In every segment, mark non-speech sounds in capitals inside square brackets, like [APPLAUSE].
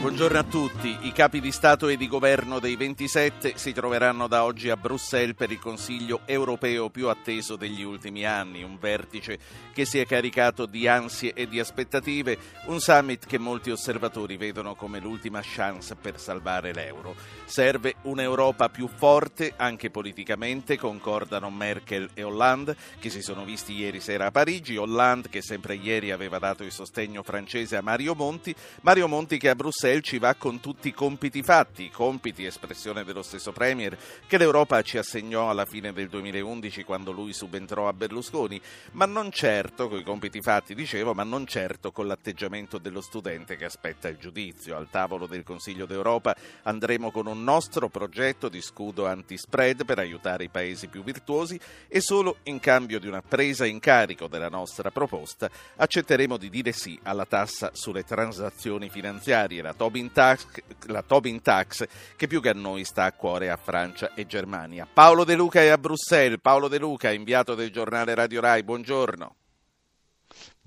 buongiorno, a tutti. I capi di Stato e di Governo dei 27 si troveranno da oggi a Bruxelles per il Consiglio europeo più atteso degli ultimi anni, un vertice che si è caricato di ansie e di aspettative, un summit che molti osservatori vedono come l'ultima chance per salvare l'euro. Serve un'Europa più forte, anche politicamente, concordano Merkel e Hollande, che si sono visti ieri sera a Parigi, Hollande che sempre ieri aveva dato il sostegno francese a Mario Monti, Mario Monti che a Bruxelles ci va con tutti i compiti fatti, compiti espressione dello stesso Premier che l'Europa ci assegnò alla fine del 2011 quando lui subentrò a Berlusconi, ma non certo con i compiti fatti, dicevo, ma non certo con l'atteggiamento dello studente che aspetta il giudizio. Al tavolo del Consiglio d'Europa andremo con un nostro progetto di scudo anti-spread per aiutare i paesi più virtuosi e solo in cambio di una presa in carico della nostra proposta accetteremo di dire sì alla tassa sulle transazioni finanziarie, la Tobin, Tax, la Tobin Tax, che più che a noi sta a cuore a Francia e Germania. Paolo De Luca è a Bruxelles. Paolo De Luca, inviato del giornale Radio Rai, buongiorno.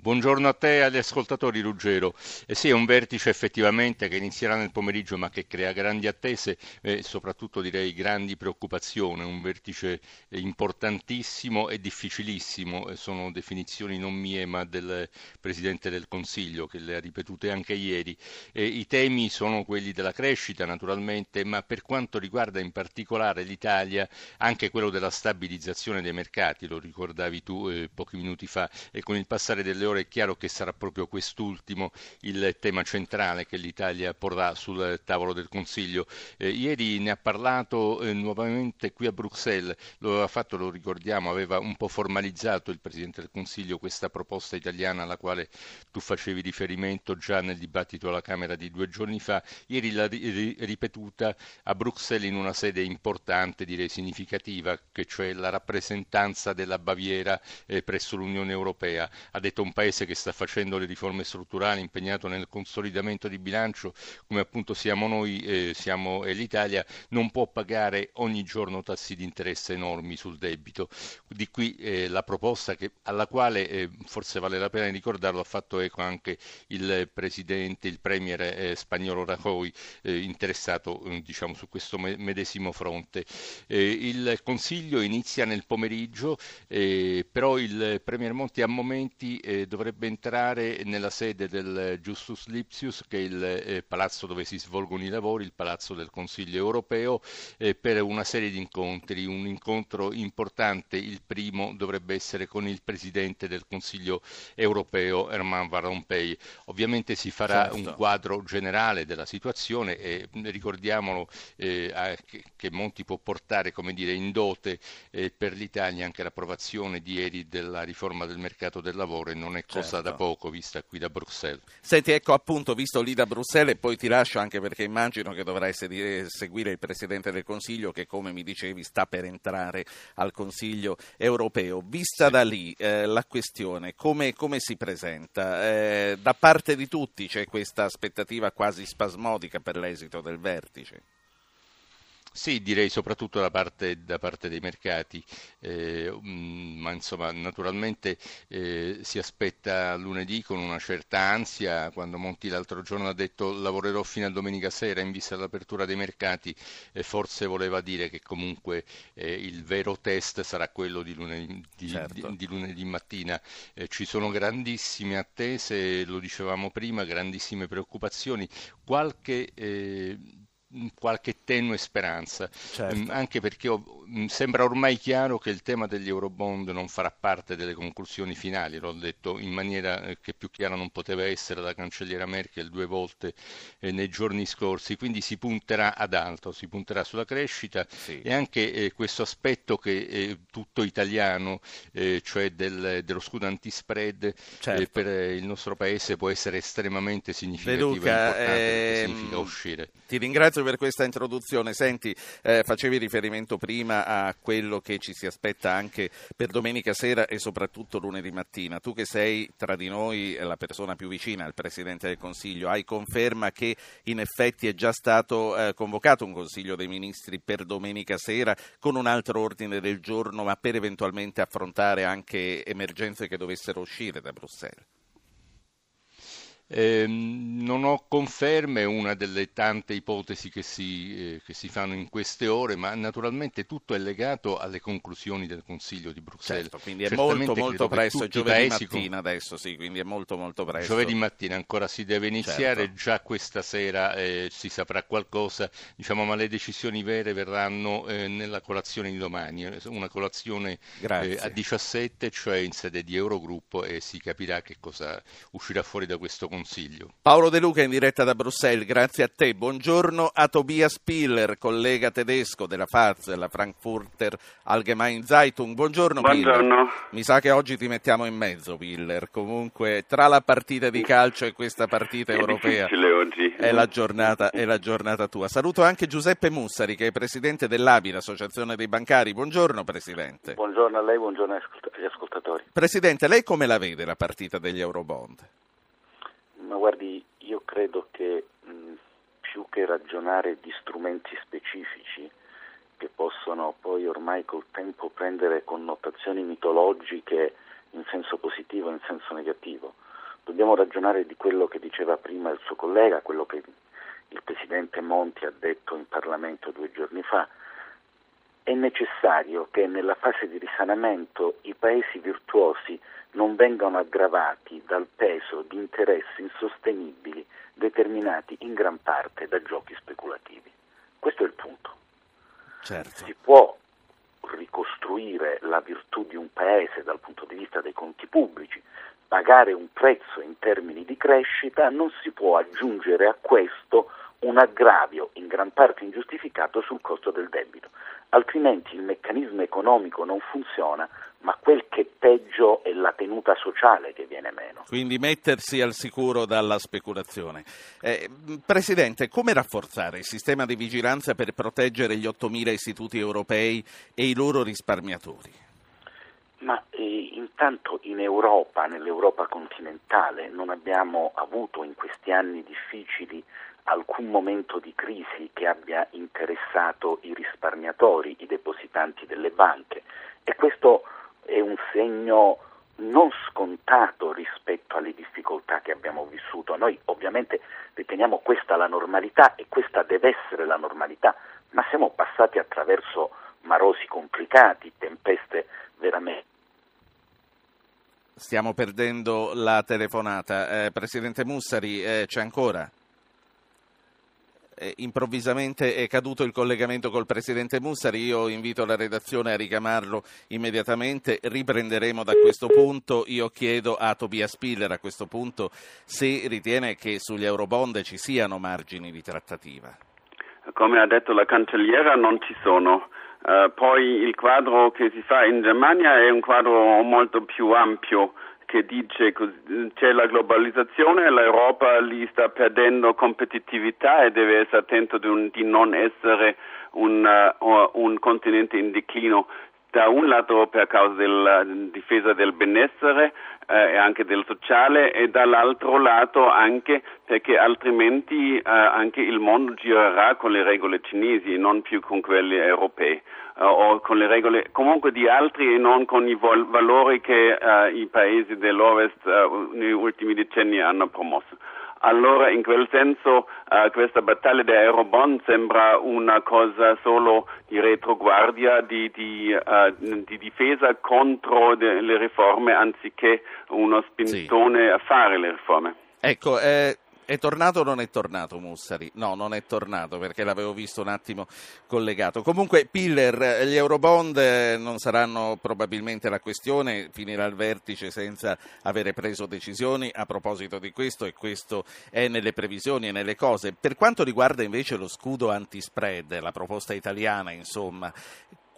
Buongiorno a te e agli ascoltatori Ruggero. Eh sì, è un vertice effettivamente che inizierà nel pomeriggio ma che crea grandi attese e soprattutto direi grandi preoccupazioni, un vertice importantissimo e difficilissimo, sono definizioni non mie ma del Presidente del Consiglio che le ha ripetute anche ieri. E I temi sono quelli della crescita naturalmente, ma per quanto riguarda in particolare l'Italia anche quello della stabilizzazione dei mercati, lo ricordavi tu eh, pochi minuti fa, e con il passare delle ore ulteriore è chiaro che sarà proprio quest'ultimo il tema centrale che l'Italia porrà sul tavolo del Consiglio. Eh, ieri ne ha parlato eh, nuovamente qui a Bruxelles, lo aveva fatto, lo ricordiamo, aveva un po' formalizzato il Presidente del Consiglio questa proposta italiana alla quale tu facevi riferimento già nel dibattito alla Camera di due giorni fa, ieri l'ha ri- ripetuta a Bruxelles in una sede importante, direi significativa, che cioè la rappresentanza della Baviera eh, presso l'Unione Europea. Ha detto un paese che sta facendo le riforme strutturali, impegnato nel consolidamento di bilancio, come appunto siamo noi, eh, siamo eh, l'Italia, non può pagare ogni giorno tassi di interesse enormi sul debito. Di qui eh, la proposta che, alla quale eh, forse vale la pena ricordarlo ha fatto eco anche il presidente, il premier eh, spagnolo Rajoy, eh, interessato diciamo, su questo medesimo fronte. il Consiglio inizia nel pomeriggio, però il premier Monti a momenti dovrebbe entrare nella sede del Justus Lipsius, che è il eh, palazzo dove si svolgono i lavori, il palazzo del Consiglio europeo, eh, per una serie di incontri. Un incontro importante, il primo dovrebbe essere con il Presidente del Consiglio europeo, Herman Van Rompuy. Ovviamente si farà certo. un quadro generale della situazione e ricordiamolo eh, che, che, Monti può portare come dire, in dote eh, per l'Italia anche l'approvazione di ieri della riforma del mercato del lavoro e non è è cosa certo. da poco vista qui da Bruxelles. Senti, ecco appunto, visto lì da Bruxelles, e poi ti lascio anche perché immagino che dovrai seguire il Presidente del Consiglio che, come mi dicevi, sta per entrare al Consiglio europeo. Vista sì. da lì eh, la questione, come, come si presenta? Eh, da parte di tutti c'è questa aspettativa quasi spasmodica per l'esito del vertice? Sì, direi soprattutto da parte, da parte dei mercati, eh, mm, ma insomma naturalmente eh, si aspetta lunedì con una certa ansia, quando Monti l'altro giorno ha detto lavorerò fino a domenica sera in vista dell'apertura dei mercati, eh, forse voleva dire che comunque eh, il vero test sarà quello di lunedì, di, certo. di, di lunedì mattina. Eh, ci sono grandissime attese, lo dicevamo prima, grandissime preoccupazioni, qualche eh, qualche tenue speranza, certo. Mm, anche perché ho, mm, sembra ormai chiaro che il tema degli Eurobond non farà parte delle conclusioni finali, l'ho detto in maniera eh, che più chiara non poteva essere la cancelliera Merkel due volte eh, nei giorni scorsi, quindi si punterà ad altro, si punterà sulla crescita sì. e anche eh, questo aspetto che è tutto italiano, eh, cioè del, dello scudo antispread eh, certo. per il nostro paese può essere estremamente significativo Luca, e importante ehm... significa uscire. Ti ringrazio per questa introduzione. Senti, eh, facevi riferimento prima a quello che ci si aspetta anche per domenica sera e soprattutto lunedì mattina. Tu che sei tra di noi la persona più vicina al Presidente del Consiglio, hai conferma che in effetti è già stato eh, convocato un Consiglio dei Ministri per domenica sera con un altro ordine del giorno, ma per eventualmente affrontare anche emergenze che dovessero uscire da Bruxelles? Eh, non ho conferme, una delle tante ipotesi che si, eh, che si, fanno in queste ore, ma naturalmente tutto è legato alle conclusioni del Consiglio di Bruxelles. Certo, quindi è Certamente molto molto presto, giovedì mattina con... adesso, sì, quindi è molto molto presto. Giovedì mattina ancora si deve iniziare, certo. già questa sera eh, si saprà qualcosa, diciamo, ma le decisioni vere verranno eh, nella colazione di domani, eh, una colazione eh, a 17, cioè in sede di Eurogruppo e si capirà che cosa uscirà fuori da questo Consiglio Consiglio. Paolo De Luca in diretta da Bruxelles, grazie a te. Buongiorno a Tobias Piller, collega tedesco della FAZ, della Frankfurter Allgemeine Zeitung. Buongiorno, Buongiorno. Piller. Mi sa che oggi ti mettiamo in mezzo, Piller. Comunque, tra la partita di calcio e questa partita è europea è la, giornata, è la giornata tua. Saluto anche Giuseppe Mussari, che è presidente dell'ABI, l'Associazione dei Bancari. Buongiorno, Presidente. Buongiorno a lei, buongiorno agli ascoltatori. Presidente, lei come la vede la partita degli Eurobond? Ma guardi, io credo che mh, più che ragionare di strumenti specifici che possono poi ormai col tempo prendere connotazioni mitologiche in senso positivo e in senso negativo, dobbiamo ragionare di quello che diceva prima il suo collega, quello che il Presidente Monti ha detto in Parlamento due giorni fa. È necessario che nella fase di risanamento i paesi virtuosi non vengano aggravati dal peso di interessi insostenibili determinati in gran parte da giochi speculativi. Questo è il punto. Certo. Si può ricostruire la virtù di un paese dal punto di vista dei conti pubblici, pagare un prezzo in termini di crescita, non si può aggiungere a questo un aggravio in gran parte ingiustificato sul costo del debito, altrimenti il meccanismo economico non funziona, ma quel che è peggio è la tenuta sociale che viene meno. Quindi mettersi al sicuro dalla speculazione. Eh, Presidente, come rafforzare il sistema di vigilanza per proteggere gli 8.000 istituti europei e i loro risparmiatori? Ma eh, intanto in Europa, nell'Europa continentale, non abbiamo avuto in questi anni difficili alcun momento di crisi che abbia interessato i risparmiatori, i depositanti delle banche e questo è un segno non scontato rispetto alle difficoltà che abbiamo vissuto. Noi ovviamente riteniamo questa la normalità e questa deve essere la normalità, ma siamo passati attraverso marosi complicati, tempeste veramente. Stiamo perdendo la telefonata. Eh, Presidente Mussari, eh, c'è ancora? Eh, improvvisamente è caduto il collegamento col Presidente Mussari, io invito la redazione a richiamarlo immediatamente, riprenderemo da questo punto, io chiedo a Tobias Spiller a questo punto se ritiene che sugli Eurobond ci siano margini di trattativa. Come ha detto la cancelliera non ci sono. Uh, poi il quadro che si fa in Germania è un quadro molto più ampio che dice che c'è la globalizzazione l'Europa lì sta perdendo competitività e deve essere attento di, un, di non essere un, uh, un, continente in declino. Da un lato per causa della difesa del benessere eh, e anche del sociale e dall'altro lato anche perché altrimenti eh, anche il mondo girerà con le regole cinesi e non più con quelle europee o con le regole comunque di altri e non con i vol- valori che uh, i paesi dell'Ovest uh, negli ultimi decenni hanno promosso. Allora in quel senso questa battaglia dei Eurobond sembra una cosa solo di retroguardia, di, di, di difesa contro de- le riforme anziché uno spintone sì. a fare le riforme. Ecco, eh, è tornato o non è tornato Mussari? No, non è tornato perché l'avevo visto un attimo collegato. Comunque, Piller, gli Eurobond eh, non saranno probabilmente la questione, finirà il vertice senza avere preso decisioni a proposito di questo e questo è nelle previsioni e nelle cose. Per quanto riguarda invece lo scudo antispread, la proposta italiana, insomma,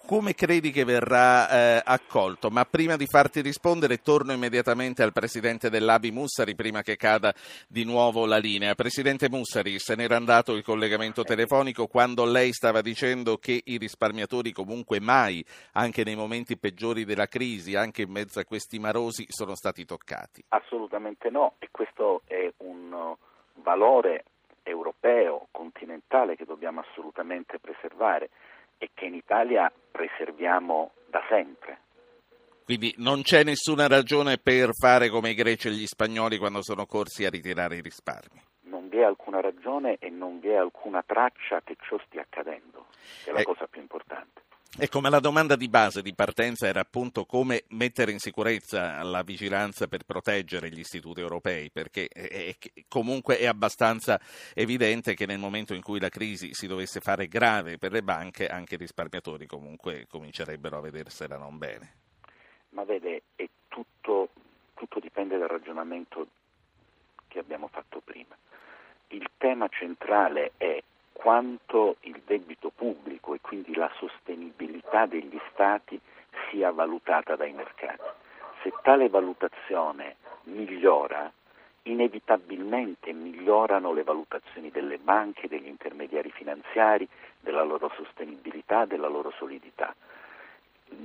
come credi che verrà eh, accolto? Ma prima di farti rispondere torno immediatamente al presidente dell'Abi Mussari prima che cada di nuovo la linea. Presidente Mussari, se n'era andato il collegamento telefonico quando lei stava dicendo che i risparmiatori comunque mai, anche nei momenti peggiori della crisi, anche in mezzo a questi marosi, sono stati toccati. Assolutamente no e questo è un valore europeo, continentale che dobbiamo assolutamente preservare e che in Italia preserviamo da sempre. Quindi non c'è nessuna ragione per fare come i greci e gli spagnoli quando sono corsi a ritirare i risparmi. Non vi è alcuna ragione e non vi è alcuna traccia che ciò stia accadendo, che è la eh, cosa più importante. Ecco, ma la domanda di base di partenza era appunto come mettere in sicurezza la vigilanza per proteggere gli istituti europei, perché è, comunque è abbastanza evidente che nel momento in cui la crisi si dovesse fare grave per le banche, anche i risparmiatori comunque comincerebbero a vedersela non bene. Ma vede, tutto, tutto dipende dal ragionamento che abbiamo fatto prima. Il tema centrale è quanto il debito pubblico e quindi la sostenibilità degli Stati sia valutata dai mercati. Se tale valutazione migliora, inevitabilmente migliorano le valutazioni delle banche, degli intermediari finanziari, della loro sostenibilità, della loro solidità.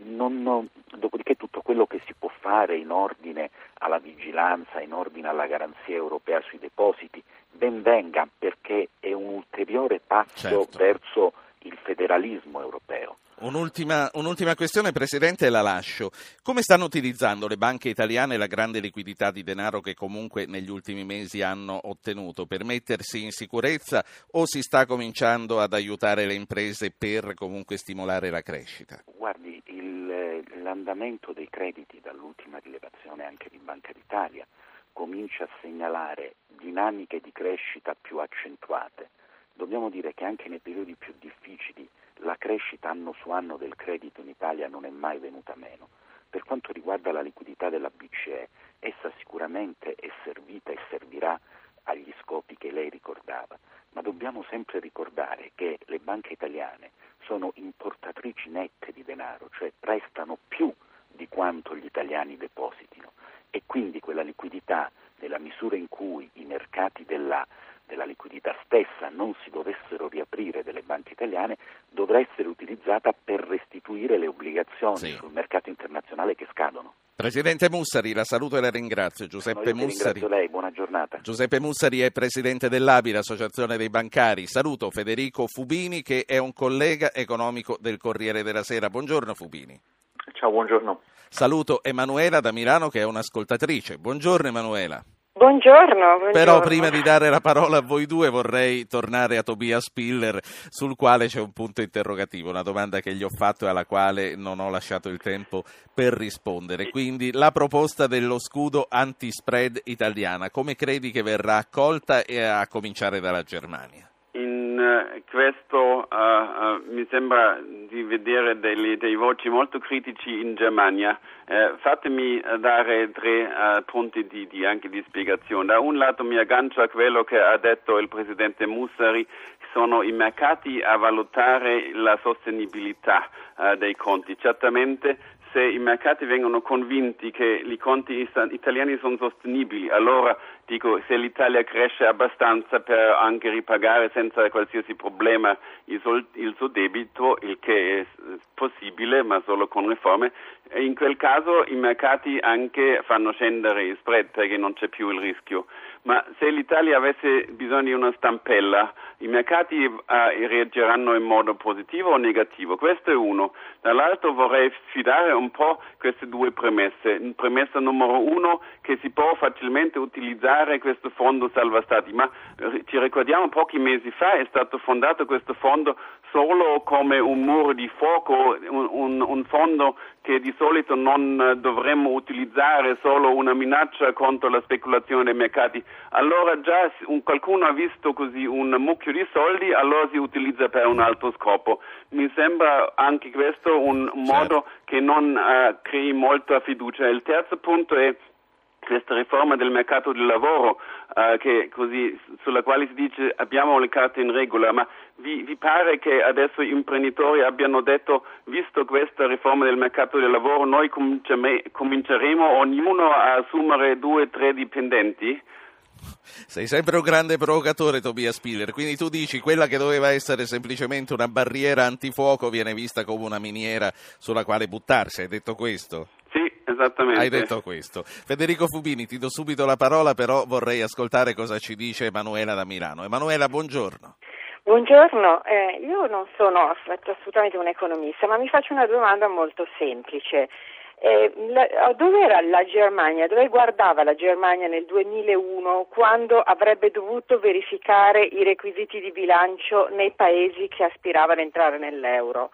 Non, non, dopodiché tutto quello che si può fare in ordine alla vigilanza, in ordine alla garanzia europea sui depositi, ben venga perché è un ulteriore passo certo. verso il federalismo europeo. Un'ultima, un'ultima, questione, Presidente, e la lascio. Come stanno utilizzando le banche italiane la grande liquidità di denaro che comunque negli ultimi mesi hanno ottenuto per mettersi in sicurezza o si sta cominciando ad aiutare le imprese per comunque stimolare la crescita? Guardi, il, l'andamento dei crediti dall'ultima rilevazione anche di Banca d'Italia comincia a segnalare dinamiche di crescita più accentuate. Dobbiamo dire che anche nei periodi più difficili la crescita anno su anno del credito in Italia non è mai venuta meno. Per quanto riguarda la liquidità della BCE, essa sicuramente è servita e servirà agli scopi che lei ricordava, ma dobbiamo sempre ricordare che le banche italiane sono importatrici nette di denaro, cioè prestano più di quanto gli italiani depositino e quindi quella liquidità, nella misura in cui i mercati della, della liquidità stessa non si dovessero riaprire delle banche italiane, dovrà essere utilizzata per restituire le obbligazioni sì. sul mercato internazionale che scadono. Presidente Mussari, la saluto e la ringrazio. Giuseppe no, Mussari. lei, buona giornata. Giuseppe Mussari è presidente dell'ABI, l'Associazione dei Bancari. Saluto Federico Fubini, che è un collega economico del Corriere della Sera. Buongiorno Fubini. Ciao, buongiorno. Saluto Emanuela da Milano che è un'ascoltatrice. Buongiorno Emanuela. Buongiorno, buongiorno, Però prima di dare la parola a voi due vorrei tornare a Tobias Spiller sul quale c'è un punto interrogativo, una domanda che gli ho fatto e alla quale non ho lasciato il tempo per rispondere. Quindi la proposta dello scudo anti-spread italiana, come credi che verrà accolta e a cominciare dalla Germania? In questo uh, uh, mi sembra di vedere delle, dei voci molto critici in Germania. Fatemi dare tre punti di, di, anche di spiegazione. Da un lato mi aggancio a quello che ha detto il Presidente Mussari, sono i mercati a valutare la sostenibilità dei conti. Certamente se i mercati vengono convinti che i conti italiani sono sostenibili, allora dico se l'Italia cresce abbastanza per anche ripagare senza qualsiasi problema il il suo debito, il che è possibile ma solo con riforme, in quel caso i mercati anche fanno scendere il spread perché non c'è più il rischio. Ma se l'Italia avesse bisogno di una stampella, i mercati eh, reagiranno in modo positivo o negativo? Questo è uno. Dall'altro vorrei sfidare un po' queste due premesse. Premessa numero uno, che si può facilmente utilizzare questo fondo salva stati, ma eh, ci ricordiamo pochi mesi fa è stato fondato questo fondo solo come un muro di fuoco, un, un, un fondo che di solito non dovremmo utilizzare solo una minaccia contro la speculazione dei mercati. Allora già un, qualcuno ha visto così un mucchio di soldi, allora si utilizza per un altro scopo. Mi sembra anche questo un modo certo. che non uh, crei molta fiducia. Il terzo punto è questa riforma del mercato del lavoro eh, così, sulla quale si dice abbiamo le carte in regola, ma vi, vi, pare che adesso gli imprenditori abbiano detto visto questa riforma del mercato del lavoro noi cominceremo ognuno a assumere due o tre dipendenti? Sei sempre un grande provocatore, Tobias Spiller. Quindi tu dici quella che doveva essere semplicemente una barriera antifuoco viene vista come una miniera sulla quale buttarsi. Hai detto questo? Esattamente. Hai detto questo. Federico Fubini, ti do subito la parola, però vorrei ascoltare cosa ci dice Emanuela da Milano. Emanuela, buongiorno. Buongiorno, eh, io non sono assolutamente un economista, ma mi faccio una domanda molto semplice. Eh, la, dove era la Germania? Dove guardava la Germania nel 2001 quando avrebbe dovuto verificare i requisiti di bilancio nei paesi che aspiravano ad entrare nell'euro?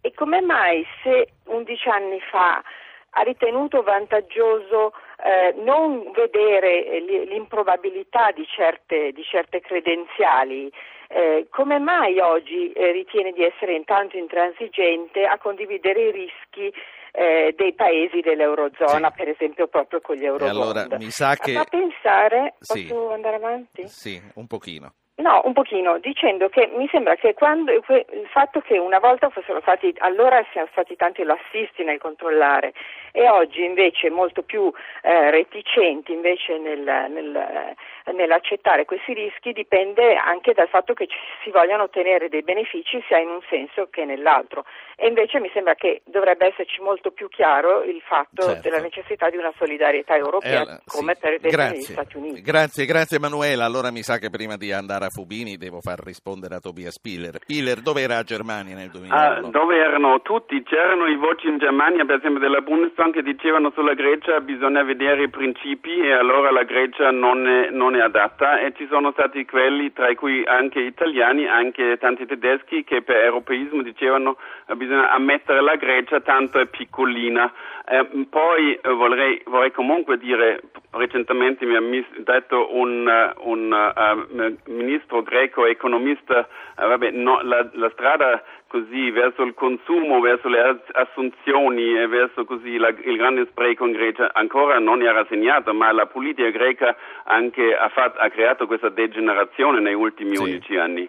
E come mai se 11 anni fa ha ritenuto vantaggioso eh, non vedere eh, l'improbabilità di certe, di certe credenziali. Eh, come mai oggi eh, ritiene di essere intanto intransigente a condividere i rischi eh, dei paesi dell'Eurozona, sì. per esempio proprio con gli eurobond? Allora, mi sa che... Fa pensare, posso sì. andare avanti? Sì, un pochino. No, un pochino, dicendo che mi sembra che quando, il fatto che una volta fossero stati, allora siano stati tanti lassisti nel controllare e oggi invece molto più eh, reticenti invece nel, nel, eh, nell'accettare questi rischi dipende anche dal fatto che si vogliano ottenere dei benefici sia in un senso che nell'altro e invece mi sembra che dovrebbe esserci molto più chiaro il fatto certo. della necessità di una solidarietà europea eh, come sì. per esempio negli Stati Uniti. Grazie, grazie Emanuela. Allora mi sa che prima di andare a Fubini devo far rispondere a Tobias Piller. Piller, dove era Germania nel 2001? Ah, dove erano tutti? C'erano i voci in Germania, per esempio della Bundesbank, che dicevano sulla Grecia bisogna vedere i principi e allora la Grecia non è, non è adatta e ci sono stati quelli, tra cui anche italiani, anche tanti tedeschi, che per europeismo dicevano eh, bisogna ammettere la Grecia, tanto è piccolina. Eh, poi eh, vorrei, vorrei, comunque dire, recentemente mi ha detto un, eh, un uh, ministro greco economista, uh, vabbè, no, la, la, strada così verso il consumo, verso le assunzioni e verso così la, il grande spreco in Grecia ancora non era segnata, ma la politica greca anche ha, fatto, ha creato questa degenerazione negli ultimi sì. 11 anni.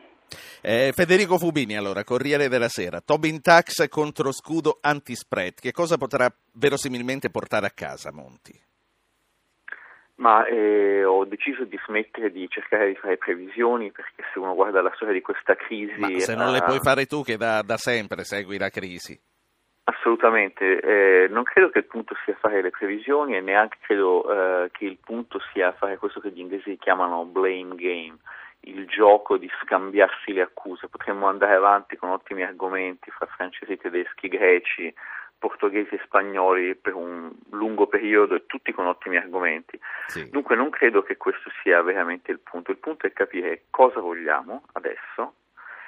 Eh, Federico Fubini, allora, Corriere della Sera. Tobin Tax contro scudo anti-spread. Che cosa potrà verosimilmente portare a casa Monti? Ma eh, ho deciso di smettere di cercare di fare previsioni perché se uno guarda la storia di questa crisi... Ma se non le puoi fare tu che da, da sempre segui la crisi. Assolutamente, eh, non credo che il punto sia fare le previsioni e neanche credo eh, che il punto sia fare questo che gli inglesi chiamano blame game, il gioco di scambiarsi le accuse. Potremmo andare avanti con ottimi argomenti fra francesi, tedeschi, greci, portoghesi e spagnoli per un lungo periodo e tutti con ottimi argomenti. Sì. Dunque non credo che questo sia veramente il punto. Il punto è capire cosa vogliamo adesso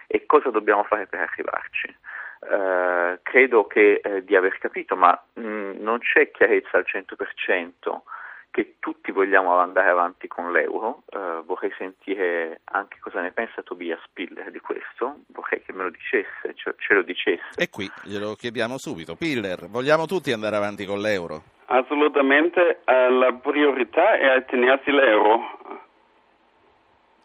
e cosa dobbiamo fare per arrivarci. Uh, credo che eh, di aver capito, ma mh, mm, non c'è chiarezza al 100% che tutti vogliamo andare avanti con l'euro. Uh, vorrei sentire anche cosa ne pensa Tobias Piller di questo, vorrei che me lo dicesse, cioè, ce lo dicesse. E qui glielo chiediamo subito. Piller, vogliamo tutti andare avanti con l'euro? Assolutamente, uh, la priorità è tenersi l'euro.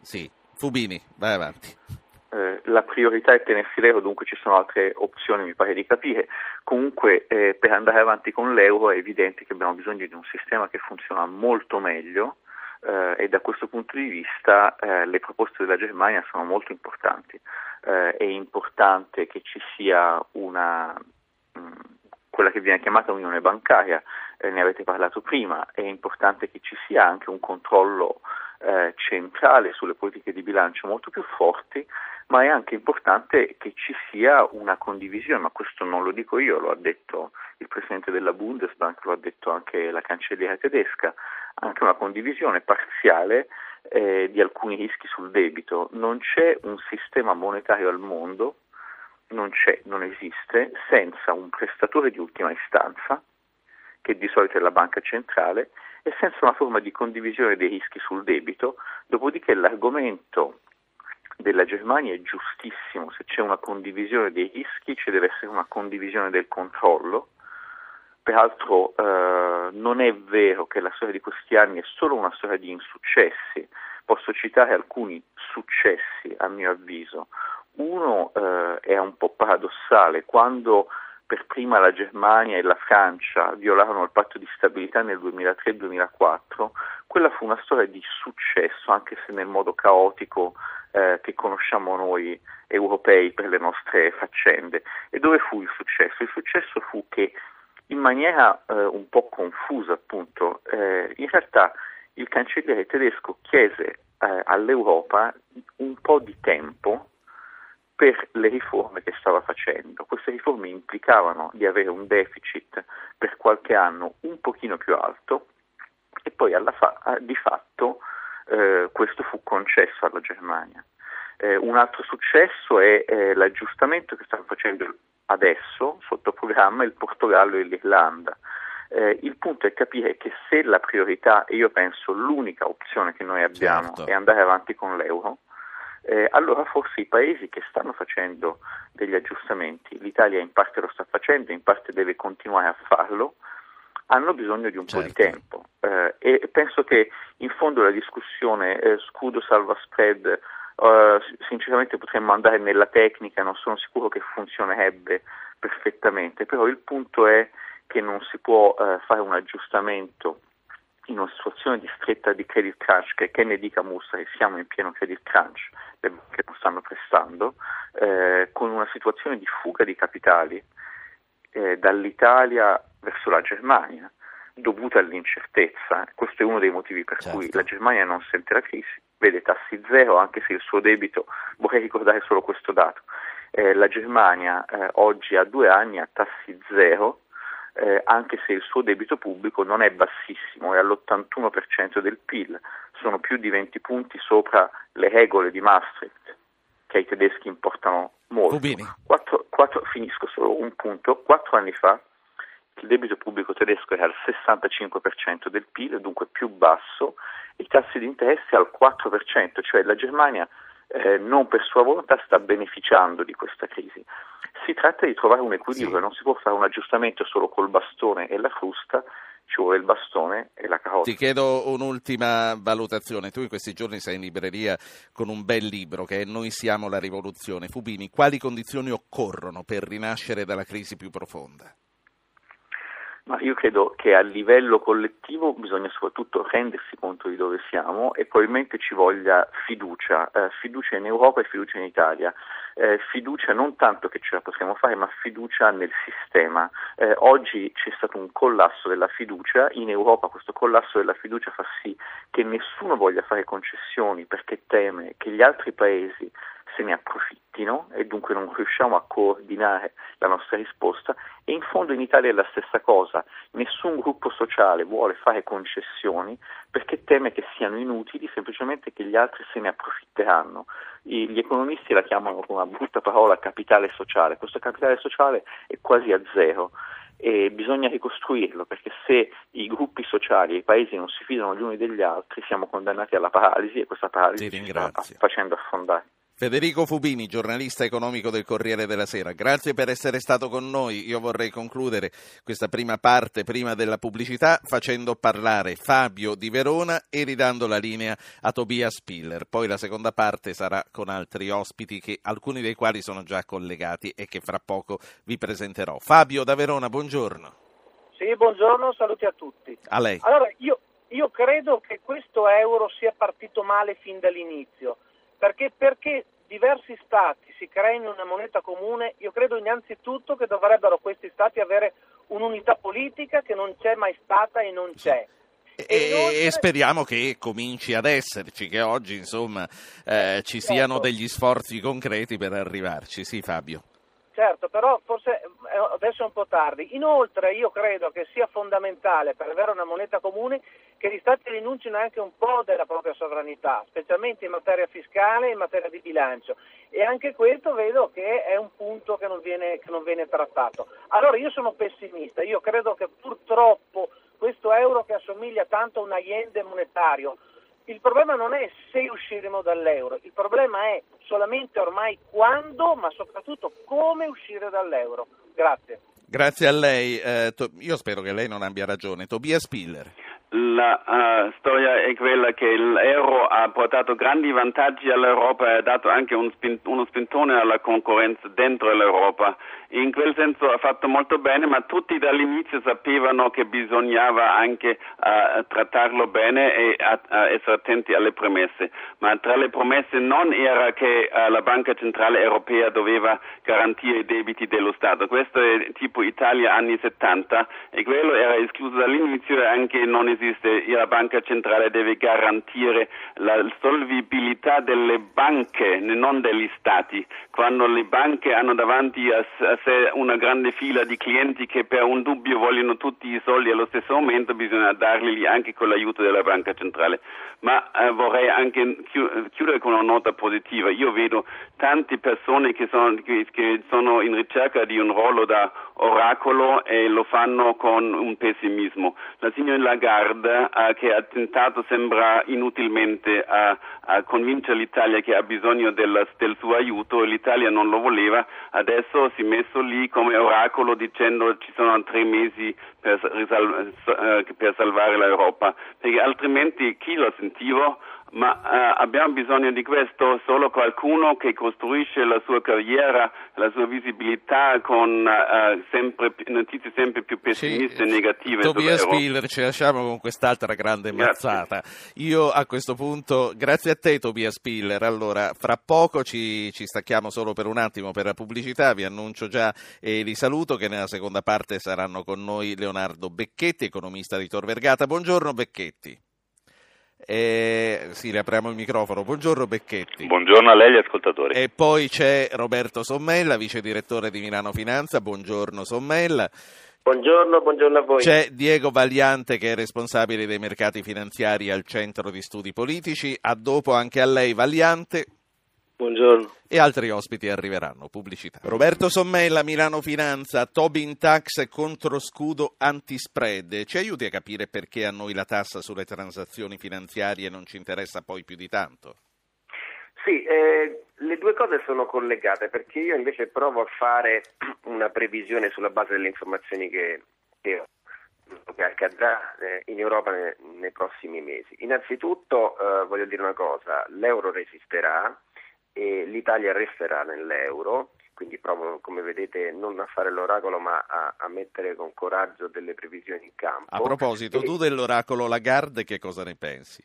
Sì, Fubini, vai avanti eh, la priorità è tenersi l'euro, dunque ci sono altre opzioni, mi pare di capire. Comunque eh, per andare avanti con l'euro è evidente che abbiamo bisogno di un sistema che funziona molto meglio eh, e da questo punto di vista eh, le proposte della Germania sono molto importanti. Eh, è importante che ci sia una, mh, mm, quella che viene chiamata unione bancaria, ne avete parlato prima, è importante che ci sia anche un controllo centrale sulle politiche di bilancio molto più forti ma è anche importante che ci sia una condivisione, ma questo non lo dico io, lo ha detto il presidente della Bundesbank, lo ha detto anche la cancelliera tedesca, anche una condivisione parziale eh, di alcuni rischi sul debito. Non c'è un sistema monetario al mondo, non c'è, non esiste, senza un prestatore di ultima istanza, che di solito è la banca centrale, e senza una forma di condivisione dei rischi sul debito, dopodiché l'argomento della Germania è giustissimo, se c'è una condivisione dei rischi ci deve essere una condivisione del controllo, peraltro eh, non è vero che la storia di questi anni è solo una storia di insuccessi. Posso citare alcuni successi, a mio avviso. Uno eh, è un po' paradossale, quando per prima la Germania e la Francia violarono il patto di stabilità nel 2003-2004, quella fu una storia di successo, anche se nel modo caotico eh, che conosciamo noi europei per le nostre faccende. E dove fu il successo? Il successo fu che in maniera eh, un po' confusa, appunto, eh, in realtà il cancelliere tedesco chiese eh, all'Europa un po' di tempo per le riforme che stava facendo. Queste riforme implicavano di avere un deficit per qualche anno un pochino più alto e poi fa- di fatto eh, questo fu concesso alla Germania. Eh, un altro successo è eh, l'aggiustamento che stanno facendo adesso sotto programma il Portogallo e l'Irlanda. Eh, il punto è capire che se la priorità, e io penso l'unica opzione che noi abbiamo, certo. è andare avanti con l'euro, eh, allora forse i paesi che stanno facendo degli aggiustamenti, l'Italia in parte lo sta facendo, in parte deve continuare a farlo, hanno bisogno di un certo. po' di certo. tempo eh, e penso che in fondo la discussione eh, scudo salva spread Uh, sinceramente potremmo andare nella tecnica, non sono sicuro che funzionerebbe perfettamente, però il punto è che non si può uh, fare un aggiustamento in una situazione di stretta di credit crunch, che, che ne dica Mussa che siamo in pieno credit crunch, le banche non stanno prestando, eh, con una situazione di fuga di capitali eh, dall'Italia verso la Germania, dovuta all'incertezza. Questo è uno dei motivi per certo. cui la Germania non sente la crisi, vede tassi zero, anche se il suo debito, [LAUGHS] vorrei ricordare solo questo dato, eh, la Germania eh, oggi ha due anni a tassi zero, eh, anche se il suo debito pubblico non è bassissimo, è all'81% del PIL, sono più di 20 punti sopra le regole di Maastricht, che ai tedeschi importano molto. Quattro, quattro, finisco solo un punto, quattro anni fa il debito pubblico tedesco era al 65% del PIL, dunque più basso, e i tassi di interesse al 4%, cioè la Germania eh, non per sua volontà sta beneficiando di questa crisi. Si tratta di trovare un equilibrio, sì. non si può fare un aggiustamento solo col bastone e la frusta, ci vuole il bastone e la carota. Ti chiedo un'ultima valutazione. Tu in questi giorni sei in libreria con un bel libro che è Noi siamo la rivoluzione. Fubini, quali condizioni occorrono per rinascere dalla crisi più profonda? Ma io credo che a livello collettivo bisogna soprattutto rendersi conto di dove siamo e probabilmente ci voglia fiducia, eh, fiducia in Europa e fiducia in Italia. Eh, fiducia non tanto che ce la possiamo fare, ma fiducia nel sistema. Eh, oggi c'è stato un collasso della fiducia, in Europa questo collasso della fiducia fa sì che nessuno voglia fare concessioni perché teme che gli altri paesi se ne approfittino e dunque non riusciamo a coordinare la nostra risposta e in fondo in Italia è la stessa cosa, nessun gruppo sociale vuole fare concessioni perché teme che siano inutili, semplicemente che gli altri se ne approfitteranno. Gli economisti la chiamano con una brutta parola capitale sociale, questo capitale sociale è quasi a zero e bisogna ricostruirlo perché se i gruppi sociali e i paesi non si fidano gli uni degli altri siamo condannati alla paralisi e questa paralisi sta facendo affondare. Federico Fubini, giornalista economico del Corriere della Sera, grazie per essere stato con noi. Io vorrei concludere questa prima parte, prima della pubblicità, facendo parlare Fabio di Verona e ridando la linea a Tobias Spiller. Poi la seconda parte sarà con altri ospiti, che, alcuni dei quali sono già collegati e che fra poco vi presenterò. Fabio da Verona, buongiorno. Sì, buongiorno, saluti a tutti. A lei. Allora, io, io credo che questo euro sia partito male fin dall'inizio perché, perché diversi stati si creino una moneta comune, io credo innanzitutto che dovrebbero questi stati avere un'unità politica che non c'è mai stata e non c'è. E, inoltre... e, speriamo che cominci ad esserci, che oggi insomma eh, ci certo. siano degli sforzi concreti per arrivarci. Sì, Fabio. Certo, però forse eh, adesso è un po' tardi. Inoltre io credo che sia fondamentale per avere una moneta comune che gli Stati rinuncino anche un po' della propria sovranità, specialmente in materia fiscale e in materia di bilancio. E anche questo vedo che è un punto che non viene, che non viene trattato. Allora io sono pessimista, io credo che purtroppo questo euro che assomiglia tanto a un aiende monetario il problema non è se usciremo dall'euro, il problema è solamente ormai quando, ma soprattutto come uscire dall'euro. Grazie. Grazie a lei. Eh, to- io spero che lei non abbia ragione. Tobias Spiller. La uh, storia è quella che l'euro ha portato grandi vantaggi all'Europa e ha dato anche un spin- uno spintone alla concorrenza dentro l'Europa. In quel senso ha fatto molto bene, ma tutti dall'inizio sapevano che bisognava anche uh, trattarlo bene e uh, essere attenti alle promesse. Ma tra le promesse non era che la Banca Centrale Europea doveva garantire i debiti dello Stato. Questo è tipo Italia anni 70 e quello era escluso dall'inizio e anche non esiste, la banca centrale deve garantire la solvibilità delle banche, non degli stati. Quando le banche hanno davanti a sé una grande fila di clienti che per un dubbio vogliono tutti i soldi allo stesso momento, bisogna darli anche con l'aiuto della banca centrale. Ma eh, vorrei anche chiudere con una nota positiva. Io vedo tante persone che sono, che, sono in ricerca di un ruolo da oracolo e lo fanno con un pessimismo. La signora Lagarde eh, che ha tentato sembra inutilmente a, a convincere l'Italia che ha bisogno del, del, suo aiuto e l'Italia non lo voleva, adesso si è messo lì come oracolo dicendo ci sono tre mesi per, eh, per salvare l'Europa, perché altrimenti chi lo sentiva ma eh, abbiamo bisogno di questo solo qualcuno che costruisce la sua carriera, la sua visibilità con eh, sempre, notizie sempre più pessimiste sì, e negative. Tobias Spiller, ci lasciamo con quest'altra grande mazzata. Io a questo punto, grazie a te Tobias Spiller, allora fra poco ci, ci, stacchiamo solo per un attimo per la pubblicità, vi annuncio già e li saluto che nella seconda parte saranno con noi Leonardo Becchetti, economista di Tor Vergata. Buongiorno Becchetti. Eh, sì, riapriamo il microfono. Buongiorno Becchetti. Buongiorno a lei e agli ascoltatori. E poi c'è Roberto Sommella, vice direttore di Milano Finanza. Buongiorno Sommella. Buongiorno, buongiorno a voi. C'è Diego Vagliante che è responsabile dei mercati finanziari al Centro di Studi Politici. A dopo anche a lei Vagliante. Buongiorno. E altri ospiti arriveranno. Pubblicità. Roberto Sommella, Milano Finanza, Tobin Tax contro scudo antispread. Ci aiuti a capire perché a noi la tassa sulle transazioni finanziarie non ci interessa poi più di tanto? Sì, eh, le due cose sono collegate perché io invece provo a fare [CLEARS THROAT] una previsione sulla base delle informazioni che, che ho che accadrà eh, in Europa nei, nei, prossimi mesi. Innanzitutto eh, voglio dire una cosa, l'euro resisterà, e l'Italia resterà nell'euro, quindi provo come vedete non a fare l'oracolo ma a, a mettere con coraggio delle previsioni in campo. A proposito, e... tu dell'oracolo Lagarde che cosa ne pensi?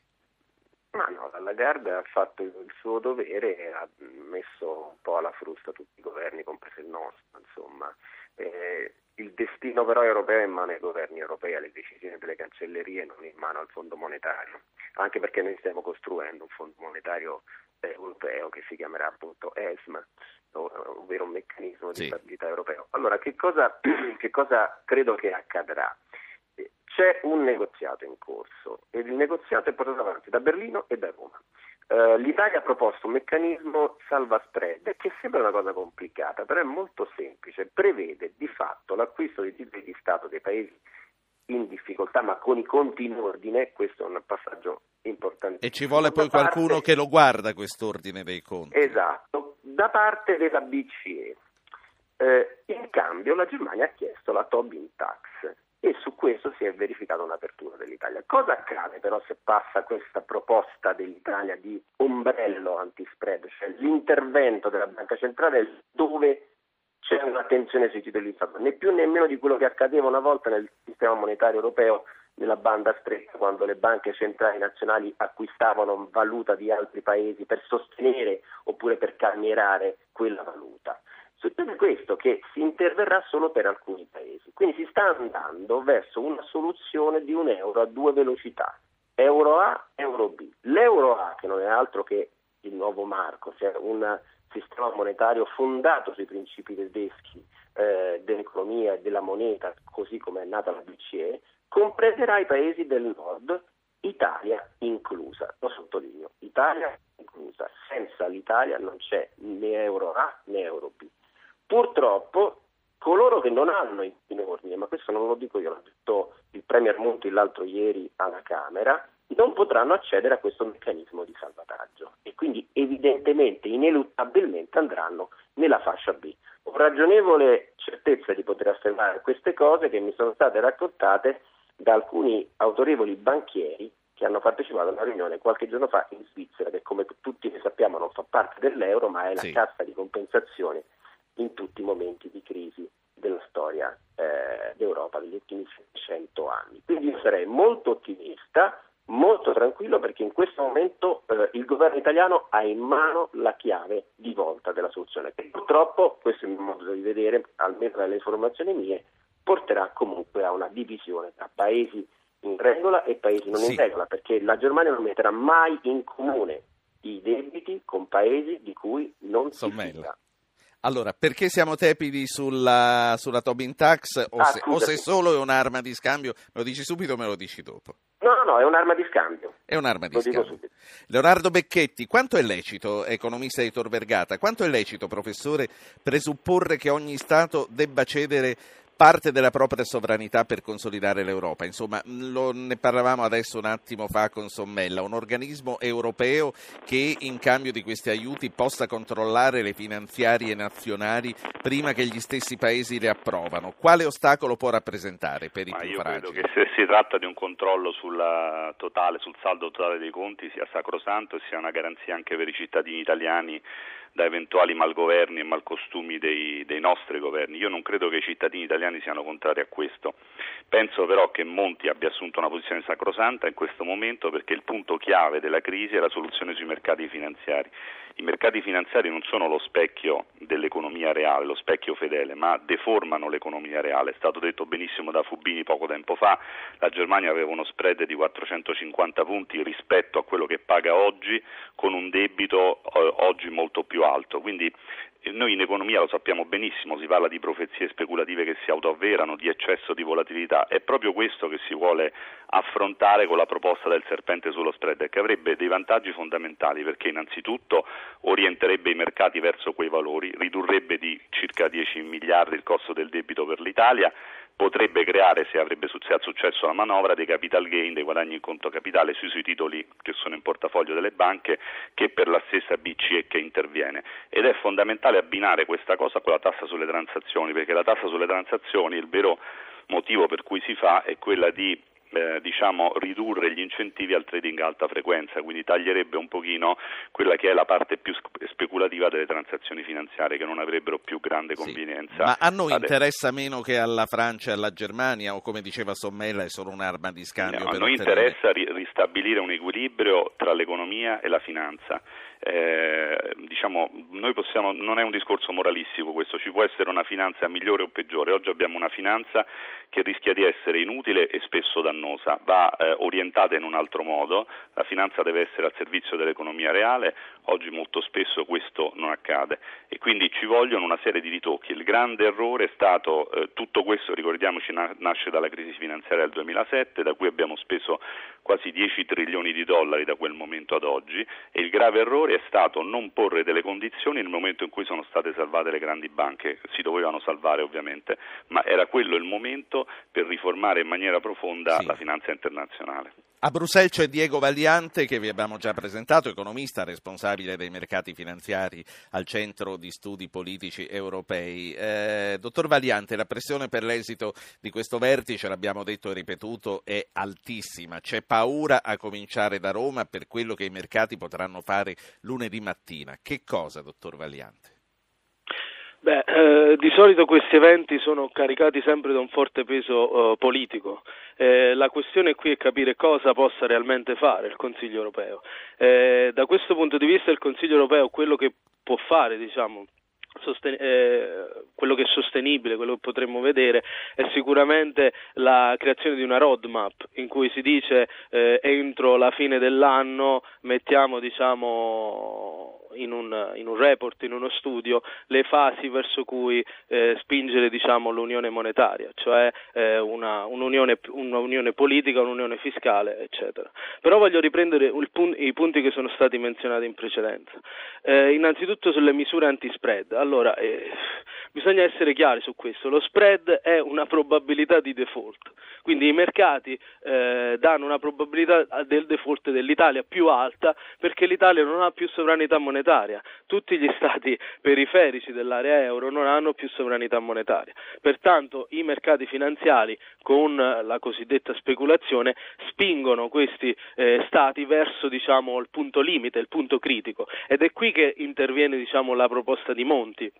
Ma no, la Lagarde ha fatto il suo dovere e ha messo un po' alla frusta tutti i governi, compreso il nostro, insomma. Eh, il destino però europeo è in mano ai governi europei, alle decisioni delle cancellerie, non in mano al Fondo monetario, anche perché noi stiamo costruendo un Fondo monetario europeo che si chiamerà appunto ESMA, ovvero un meccanismo di sì. stabilità europeo. Allora, che cosa, [CLEARS THROAT] che cosa credo che accadrà? Eh, c'è un negoziato in corso e il negoziato è portato avanti da Berlino e da Roma. Uh, L'Italia ha proposto un meccanismo salva spread che sembra una cosa complicata, però è molto semplice, prevede di fatto l'acquisto di titoli di Stato dei paesi in difficoltà ma con i conti in ordine, questo è un passaggio importante. E ci vuole poi parte, qualcuno che lo guarda quest'ordine dei conti. Esatto, da parte della BCE. Eh, in cambio la Germania ha chiesto la Tobin Tax e su questo si è verificata un'apertura dell'Italia. Cosa accade però se passa questa proposta dell'Italia di ombrello antispread, cioè l'intervento della Banca Centrale dove c'è una tensione sui titoli di Stato, né più né meno di quello che accadeva una volta nel sistema monetario europeo nella banda stretta quando le banche centrali nazionali acquistavano valuta di altri paesi per sostenere oppure per calmierare quella valuta. Succede questo che si interverrà solo per alcuni paesi, quindi si sta andando verso una soluzione di un euro a due velocità, euro A, euro B. L'euro A, che non è altro che il nuovo marco, cioè un sistema monetario fondato sui principi tedeschi eh, dell'economia e della moneta, così come è nata la BCE, comprenderà i paesi del nord, Italia inclusa. Lo sottolineo, Italia inclusa. Senza l'Italia non c'è né euro A né euro B. Purtroppo coloro che non hanno in ordine, ma questo non lo dico io, l'ha detto il Premier Monti l'altro ieri alla Camera, non potranno accedere a questo meccanismo di salvataggio quindi evidentemente, ineluttabilmente andranno nella fascia B. Ho ragionevole certezza di poter affermare queste cose che mi sono state raccontate da alcuni autorevoli banchieri che hanno partecipato a una riunione qualche giorno fa in Svizzera, che come tutti ne sappiamo non fa parte dell'euro, ma è la sì. cassa di compensazione in tutti i momenti di crisi della storia eh, d'Europa degli ultimi 100 anni. Quindi io sarei molto ottimista, molto tranquillo perché in questo momento eh, il governo italiano ha in mano la chiave di volta della soluzione che purtroppo, questo è il mio modo di vedere, almeno dalle informazioni mie, porterà comunque a una divisione tra paesi in regola e paesi non sì. in regola, perché la Germania non metterà mai in comune i debiti con paesi di cui non Sommella. si fida. Allora, perché siamo tepidi sulla, sulla Tobin Tax o, ah, se, o, se, solo è un'arma di scambio? Me lo dici subito o me lo dici dopo? No, no, no, è un'arma di scambio. È un'arma di lo scambio. Leonardo Becchetti, quanto è lecito, economista di Tor Vergata, quanto è lecito, professore, presupporre che ogni Stato debba cedere parte della propria sovranità per consolidare l'Europa. Insomma, lo, ne parlavamo adesso un attimo fa con Sommella, un organismo europeo che in cambio di questi aiuti possa controllare le finanziarie nazionali prima che gli stessi paesi le approvano. Quale ostacolo può rappresentare per i Ma più io fragili? Credo che se si tratta di un controllo totale, sul saldo totale dei conti sia sacrosanto e sia una garanzia anche per i cittadini italiani da eventuali malgoverni e malcostumi dei, dei, nostri governi. Io non credo che i cittadini italiani siano contrari a questo. Penso però che Monti abbia assunto una posizione sacrosanta in questo momento perché il punto chiave della crisi è la soluzione sui mercati finanziari. I mercati finanziari non sono lo specchio dell'economia reale, lo specchio fedele, ma deformano l'economia reale. È stato detto benissimo da Fubini poco tempo fa, la Germania aveva uno spread di 450 punti rispetto a quello che paga oggi con un debito eh, oggi molto più alto. Quindi noi in economia lo sappiamo benissimo, si parla di profezie speculative che si autoavverano, di eccesso di volatilità, è proprio questo che si vuole affrontare con la proposta del serpente sullo spread, che avrebbe dei vantaggi fondamentali perché innanzitutto orienterebbe i mercati verso quei valori, ridurrebbe di circa 10 miliardi il costo del debito per l'Italia, potrebbe creare, se avrebbe successo la manovra, dei capital gain, dei guadagni in conto capitale sui, sui titoli che sono in portafoglio delle banche che per la stessa BCE che interviene. Ed è fondamentale abbinare questa cosa con la tassa sulle transazioni, perché la tassa sulle transazioni, il vero motivo per cui si fa è quella di eh, diciamo, ridurre gli incentivi al trading a alta frequenza, quindi taglierebbe un pochino quella che è la parte più speculativa delle transazioni finanziarie che non avrebbero più grande convenienza. Sì, ma a noi adesso. interessa meno che alla Francia e alla Germania o come diceva Sommella è solo un'arma di scambio? No, a noi ottenere... interessa ristabilire un equilibrio tra l'economia e la finanza eh, diciamo, noi possiamo, non è un discorso moralistico questo, ci può essere una finanza migliore o peggiore, oggi abbiamo una finanza che rischia di essere inutile e spesso dannosa, va eh, orientata in un altro modo, la finanza deve essere al servizio dell'economia reale, oggi molto spesso questo non accade. E quindi ci vogliono una serie di ritocchi, il grande errore è stato, eh, tutto questo ricordiamoci na- nasce dalla crisi finanziaria del 2007, da cui abbiamo speso quasi 10 trilioni di dollari da quel momento ad oggi e il grave errore è stato non porre delle condizioni nel momento in cui sono state salvate le grandi banche, si dovevano salvare ovviamente, ma era quello il momento per riformare in maniera profonda sì. la finanza internazionale. A Bruxelles c'è Diego Vagliante che vi abbiamo già presentato, economista responsabile dei mercati finanziari al Centro di Studi Politici Europei. Eh, dottor Vagliante, la pressione per l'esito di questo vertice, l'abbiamo detto e ripetuto, è altissima. C'è paura a cominciare da Roma per quello che i mercati potranno fare lunedì mattina. Che cosa, dottor Vagliante? Beh, eh, di solito questi eventi sono caricati sempre da un forte peso eh, politico. Eh, la questione qui è capire cosa possa realmente fare il Consiglio europeo. Eh, da questo punto di vista il Consiglio europeo quello che può fare, diciamo, Sosten- eh, quello che è sostenibile, quello che potremmo vedere è sicuramente la creazione di una roadmap in cui si dice eh, entro la fine dell'anno mettiamo diciamo, in un, in un, report, in uno studio, le fasi verso cui eh, spingere diciamo, l'unione monetaria, cioè eh, una, un'unione, un'unione, politica, un'unione fiscale, eccetera. Però voglio riprendere pun- i punti che sono stati menzionati in precedenza. Eh, innanzitutto sulle misure anti-spread. Allora, eh, bisogna essere chiari su questo, lo spread è una probabilità di default, quindi i mercati eh, danno una probabilità del default dell'Italia più alta perché l'Italia non ha più sovranità monetaria, tutti gli stati periferici dell'area euro non hanno più sovranità monetaria, pertanto i mercati finanziari con la cosiddetta speculazione spingono questi eh, stati verso diciamo, il punto limite, il punto critico. Ed è qui che interviene diciamo, la proposta di Monti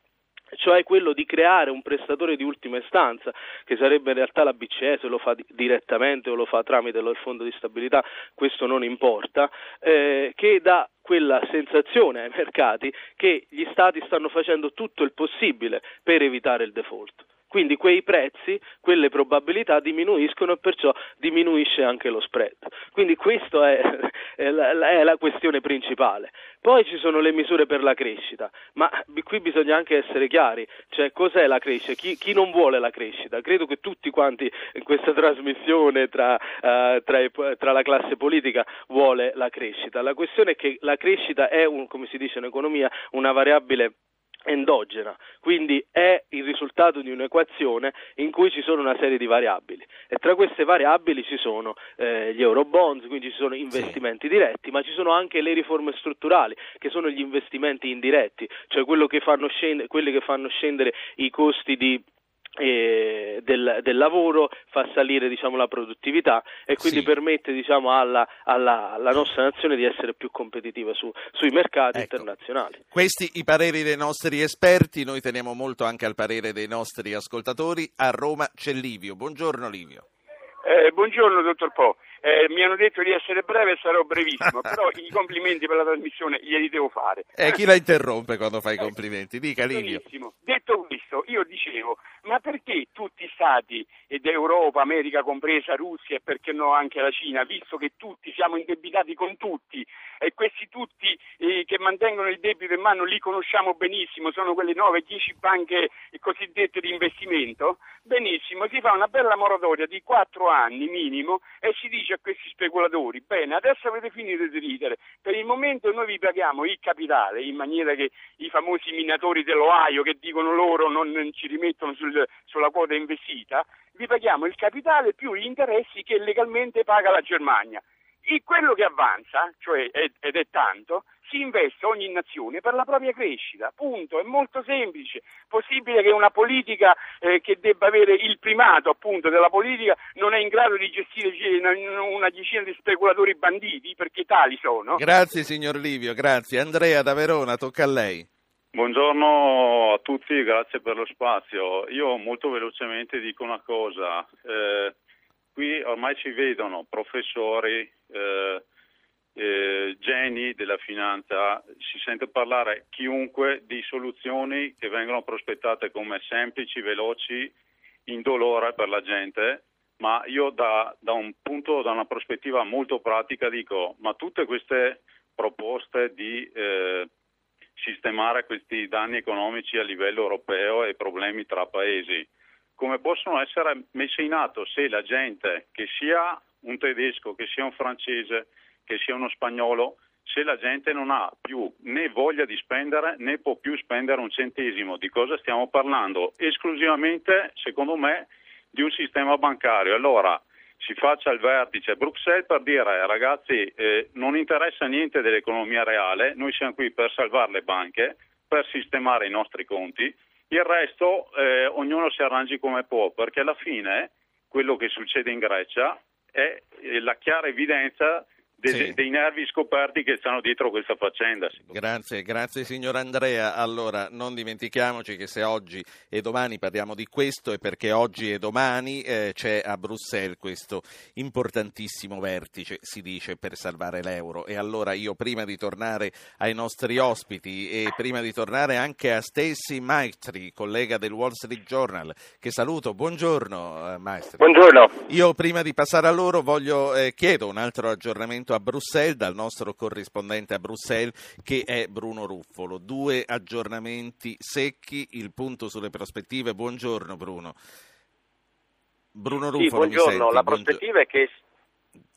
cioè quello di creare un prestatore di ultima istanza, che sarebbe in realtà la BCE se lo fa direttamente o lo fa tramite il fondo di stabilità, questo non importa, eh, che dà quella sensazione ai mercati che gli stati stanno facendo tutto il possibile per evitare il default. Quindi quei prezzi, quelle probabilità diminuiscono e perciò diminuisce anche lo spread. Quindi questa è, [LAUGHS] è, la questione principale. Poi ci sono le misure per la crescita, ma qui bisogna anche essere chiari, cioè cos'è la crescita, chi, chi non vuole la crescita. Credo che tutti quanti in questa trasmissione tra, uh, tra, tra, la classe politica vuole la crescita. La questione è che la crescita è, un, come si dice in economia, una variabile endogena, quindi è il risultato di un'equazione in cui ci sono una serie di variabili. E tra queste variabili ci sono eh, gli eurobonds, quindi ci sono investimenti diretti, ma ci sono anche le riforme strutturali, che sono gli investimenti indiretti, cioè che scendere, quelli che fanno scendere i costi di eh, del, del, lavoro, fa salire diciamo, la produttività e quindi sì. permette diciamo, alla, alla, alla, nostra nazione di essere più competitiva su, sui mercati ecco. internazionali. Questi i pareri dei nostri esperti, noi teniamo molto anche al parere dei nostri ascoltatori. A Roma c'è Livio. Buongiorno Livio. Eh, buongiorno dottor Po. Eh, mi hanno detto di essere breve e sarò brevissimo, [LAUGHS] però i complimenti per la trasmissione glieli devo fare. E eh, chi la interrompe quando fa i complimenti? Dica Livio. Benissimo. Detto questo, io dicevo, ma perché tutti i stati ed Europa, America compresa, Russia e perché no anche la Cina, visto che tutti siamo indebitati con tutti e questi tutti eh, che mantengono il debito in mano li conosciamo benissimo, sono quelle 9-10 banche cosiddette di investimento, benissimo, si fa una bella moratoria di 4 anni minimo e si dice a questi speculatori, bene, adesso avete finito di ridere, per il momento noi vi paghiamo il capitale in maniera che i famosi minatori dell'Ohio che dicono loro non ci rimettono sul, sulla quota investita, vi paghiamo il capitale più gli interessi che legalmente paga la Germania. E quello che avanza, cioè, ed è tanto, si investe ogni nazione per la propria crescita, punto, è molto semplice. Possibile che una politica eh, che debba avere il primato appunto della politica non è in grado di gestire una decina di speculatori banditi, perché tali sono. Grazie signor Livio, grazie. Andrea da Verona, tocca a lei. Buongiorno a tutti, grazie per lo spazio. Io molto velocemente dico una cosa. Eh, qui ormai ci vedono professori, eh, eh, geni della finanza, si sente parlare chiunque di soluzioni che vengono prospettate come semplici, veloci, indolore per la gente, ma io da, da un punto, da una prospettiva molto pratica dico, ma tutte queste proposte di eh, sistemare questi danni economici a livello europeo e problemi tra paesi, come possono essere messe in atto se la gente, che sia un tedesco, che sia un francese, che sia uno spagnolo, se la gente non ha più né voglia di spendere né può più spendere un centesimo. Di cosa stiamo parlando? Esclusivamente, secondo me, di un sistema bancario. Allora si faccia il vertice a Bruxelles per dire ragazzi eh, non interessa niente dell'economia reale, noi siamo qui per salvare le banche, per sistemare i nostri conti, il resto eh, ognuno si arrangi come può, perché alla fine quello che succede in Grecia è la chiara evidenza de- sì. dei nervi scoperti che stanno dietro questa faccenda. Grazie, grazie signor Andrea. Allora, non dimentichiamoci che se oggi e domani parliamo di questo è perché oggi e domani eh, c'è a Bruxelles questo importantissimo vertice, si dice, per salvare l'euro. E allora io prima di tornare ai nostri ospiti e prima di tornare anche a Stacy Maestri, collega del Wall Street Journal, che saluto. Buongiorno, eh, Maestri. Buongiorno. Io prima di passare a loro voglio, eh, chiedo un altro aggiornamento a Bruxelles dal nostro corrispondente a Bruxelles che è Bruno Ruffolo. Due aggiornamenti secchi, il punto sulle prospettive. Buongiorno Bruno. Bruno Ruffolo, sì, buongiorno. La prospettiva è che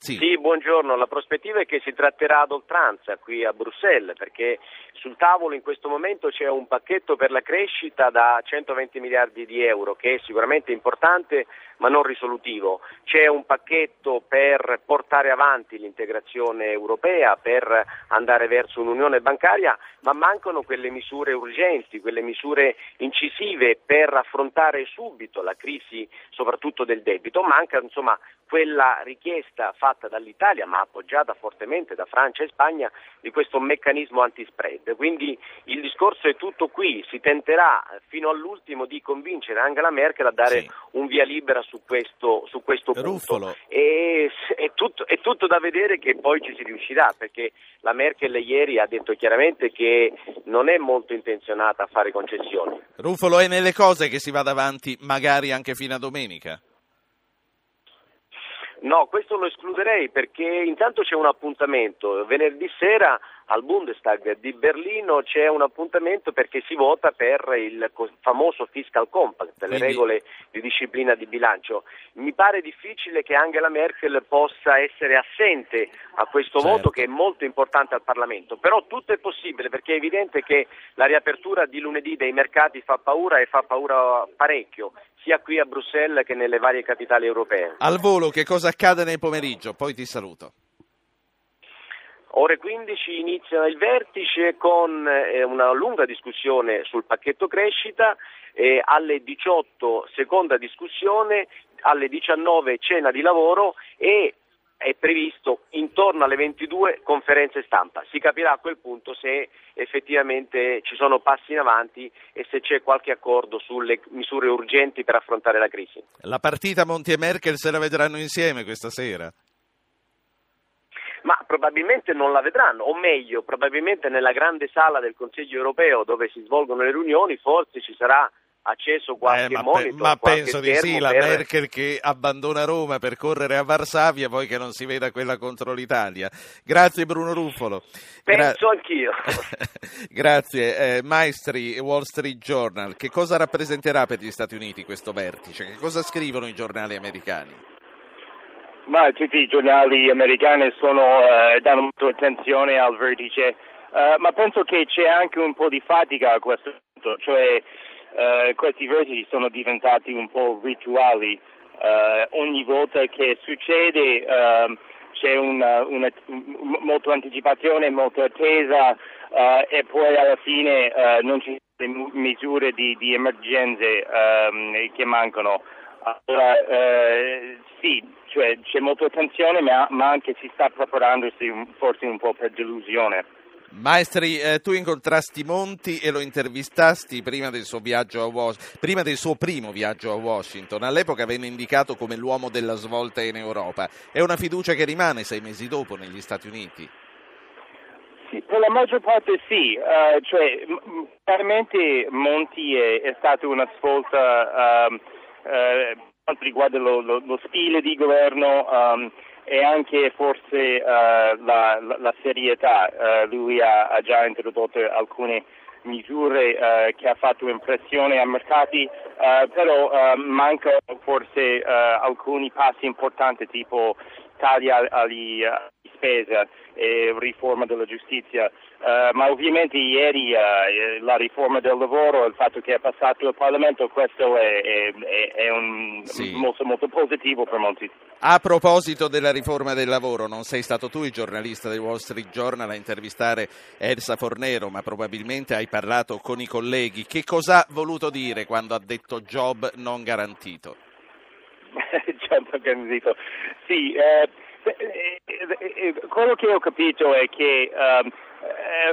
Sì. sì. buongiorno. La prospettiva è che si tratterà ad oltranza qui a Bruxelles perché sul tavolo in questo momento c'è un pacchetto per la crescita da 120 miliardi di euro che è sicuramente importante ma non risolutivo. C'è un pacchetto per portare avanti l'integrazione europea, per andare verso un'unione bancaria, ma mancano quelle misure urgenti, quelle misure incisive per affrontare subito la crisi soprattutto del debito. Manca insomma quella richiesta fatta dall'Italia, ma appoggiata fortemente da Francia e Spagna, di questo meccanismo antispread. Quindi il discorso è tutto qui, si tenterà fino all'ultimo di convincere Angela Merkel a dare sì. un via libera su questo, su questo punto. E, è, tutto, è tutto da vedere che poi ci si riuscirà, perché la Merkel ieri ha detto chiaramente che non è molto intenzionata a fare concessioni. Ruffolo, è nelle cose che si vada avanti magari anche fino a domenica? No, questo lo escluderei perché intanto c'è un appuntamento. Venerdì sera al Bundestag di Berlino c'è un appuntamento perché si vota per il famoso fiscal compact, le regole di disciplina di bilancio. Mi pare difficile che Angela Merkel possa essere assente a questo certo. voto che è molto importante al Parlamento, però tutto è possibile perché è evidente che la riapertura di lunedì dei mercati fa paura e fa paura parecchio sia qui a Bruxelles che nelle varie capitali europee. Al volo, che cosa accade nel pomeriggio? Poi ti saluto. Ore 15 inizia il vertice con eh, una lunga discussione sul pacchetto crescita, eh, alle 18 seconda discussione, alle 19 cena di lavoro e è previsto intorno alle 22 conferenze stampa. Si capirà a quel punto se effettivamente ci sono passi in avanti e se c'è qualche accordo sulle misure urgenti per affrontare la crisi. La partita Monti e Merkel se la vedranno insieme questa sera? Ma probabilmente non la vedranno, o meglio, probabilmente nella grande sala del Consiglio europeo dove si svolgono le riunioni forse ci sarà acceso qualche eh, ma monitor, pe- ma penso di sì, la per... Merkel che abbandona Roma per correre a Varsavia, poi che non si veda quella contro l'Italia. Grazie Bruno Ruffolo. Penso Gra- anch'io. [LAUGHS] Grazie. Eh, Maestri, Wall Street Journal, che cosa rappresenterà per gli Stati Uniti questo vertice? Che cosa scrivono i giornali americani? Ma tutti i giornali americani sono, eh, danno molto attenzione al vertice, uh, ma penso che c'è anche un po' di fatica a questo punto, cioè uh, questi vertici sono diventati un po' rituali. Uh, ogni volta che succede ehm, c'è una, una, molta anticipazione, molta attesa e poi alla fine non ci sono misure di, di emergenze ehm, che mancano. Allora, eh, sì, cioè, c'è molta attenzione, ma, ma, anche si sta preparandosi forse un po' per delusione. Maestri, eh, tu incontrasti Monti e lo intervistasti prima del, suo Was- prima del suo primo viaggio a Washington. All'epoca venne indicato come l'uomo della svolta in Europa. È una fiducia che rimane sei mesi dopo negli Stati Uniti? Sì, per la maggior parte sì, uh, cioè, chiaramente Monti è, è stata una svolta uh, eh, quanto riguarda lo, lo, lo, stile di governo um, e anche forse uh, la, la, la, serietà. Uh, lui ha, ha, già introdotto alcune misure uh, che ha fatto impressione ai mercati, però mancano forse alcuni passi importanti tipo tagli agli, spese e riforma della giustizia. Uh, ma ovviamente ieri uh, la riforma del lavoro, il fatto che è passato il Parlamento, questo è, è, è un sì. molto, molto positivo per molti. A proposito della riforma del lavoro, non sei stato tu il giornalista del Wall Street Journal a intervistare Elsa Fornero, ma probabilmente hai parlato con i colleghi. Che cosa ha voluto dire quando ha detto job non garantito? [LAUGHS] job non garantito. Sì, eh, quello che ho capito è che um,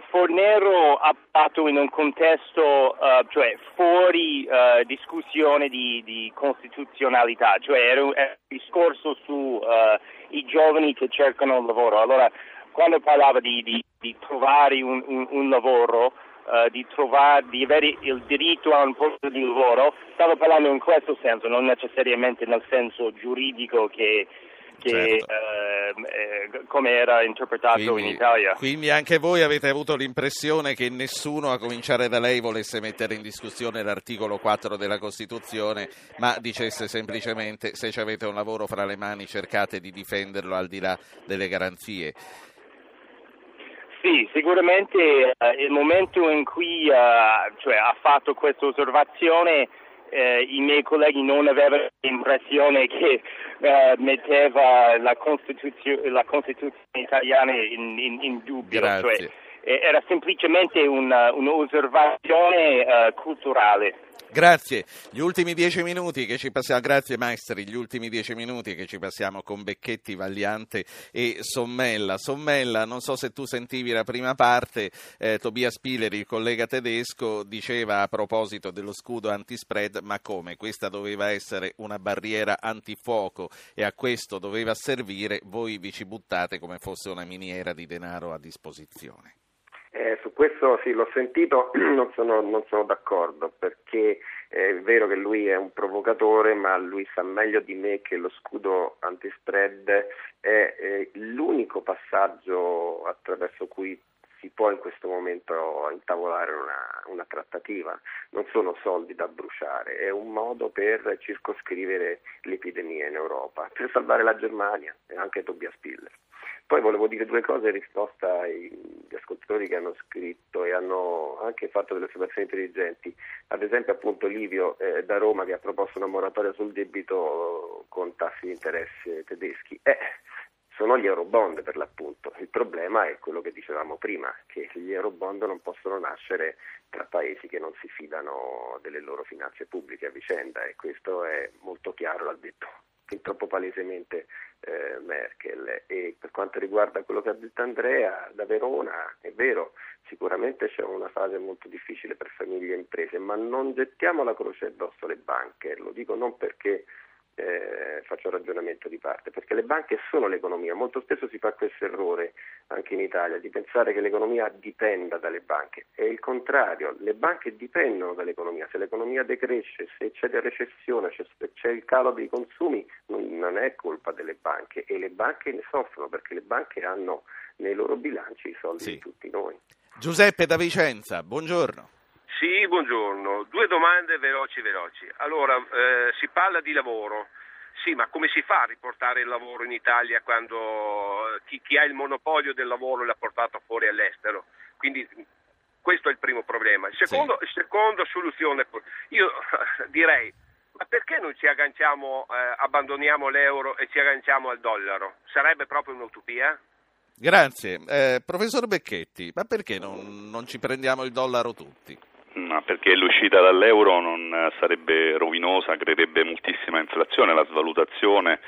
Fornero ha fatto in un contesto, uh, cioè fuori uh, discussione di, di, costituzionalità, cioè era un, era un discorso sui uh, giovani che cercano un lavoro. Allora, quando parlava di, di, di trovare un, un, un lavoro, di, trovare, di avere il diritto a un posto di lavoro, stavo parlando in questo senso, non necessariamente nel senso giuridico che che certo. eh, come, era interpretato quindi, in Italia. Quindi anche voi avete avuto l'impressione che nessuno, a cominciare da lei, volesse mettere in discussione l'articolo 4 della Costituzione, ma dicesse semplicemente se avete un lavoro fra le mani cercate di difenderlo al di là delle garanzie. Sì, sicuramente eh, il momento in cui eh, cioè, ha fatto questa osservazione eh, i miei colleghi non avevano l'impressione che eh, metteva la, Costituzio- la Costituzione italiana in, in, in dubbio. Cioè, era semplicemente una, un'osservazione uh, culturale. Grazie. Gli ultimi dieci minuti che ci passiamo, grazie Maestri, gli ultimi dieci minuti che ci passiamo con Becchetti, Vagliante e Sommella. Sommella, non so se tu sentivi la prima parte, eh, Tobias Pileri, il collega tedesco, diceva a proposito dello scudo antispread, ma come? Questa doveva essere una barriera antifuoco e a questo doveva servire, voi vi ci buttate come fosse una miniera di denaro a disposizione. Eh, su questo sì, l'ho sentito, [CLEARS THROAT] non sono, non sono d'accordo perché è vero che lui è un provocatore, ma lui sa meglio di me che lo scudo antispread è, è l'unico passaggio attraverso cui si può in questo momento intavolare una, una, trattativa, non sono soldi da bruciare, è un modo per circoscrivere l'epidemia in Europa, per salvare la Germania e anche Tobias Piller. Poi volevo dire due cose in risposta agli ascoltatori che hanno scritto e hanno anche fatto delle osservazioni intelligenti. Ad esempio appunto Livio eh, da Roma che ha proposto una moratoria sul debito con tassi di interesse tedeschi. Eh, sono gli eurobond per l'appunto. Il problema è quello che dicevamo prima, che gli eurobond non possono nascere tra paesi che non si fidano delle loro finanze pubbliche a vicenda e questo è molto chiaro, l'ha detto fin troppo palesemente eh, Merkel. E per quanto riguarda quello che ha detto Andrea, da Verona è vero, sicuramente c'è una fase molto difficile per famiglie e imprese, ma non gettiamo la croce addosso alle banche, lo dico non perché eh, faccio un ragionamento di parte, perché le banche sono l'economia, molto spesso si fa questo errore anche in Italia di pensare che l'economia dipenda dalle banche, è il contrario, le banche dipendono dall'economia, se l'economia decresce, se c'è la recessione, se c'è il calo dei consumi, non è colpa delle banche e le banche ne soffrono perché le banche hanno nei loro bilanci i soldi sì. di tutti noi. Giuseppe da Vicenza, buongiorno. Sì, buongiorno. Due domande veloci veloci. Allora, eh, si parla di lavoro. Sì, ma come si fa a riportare il lavoro in Italia quando chi, chi ha il monopolio del lavoro l'ha portato fuori all'estero? Quindi questo è il primo problema. Il secondo, sì. secondo soluzione, io [LAUGHS] direi, ma perché non ci agganciamo, eh, abbandoniamo l'euro e ci agganciamo al dollaro? Sarebbe proprio un'utopia? Grazie. Eh, professor Becchetti, ma perché non, non ci prendiamo il dollaro tutti? Ma perché l'uscita dall'euro non sarebbe rovinosa, creerebbe moltissima inflazione, la svalutazione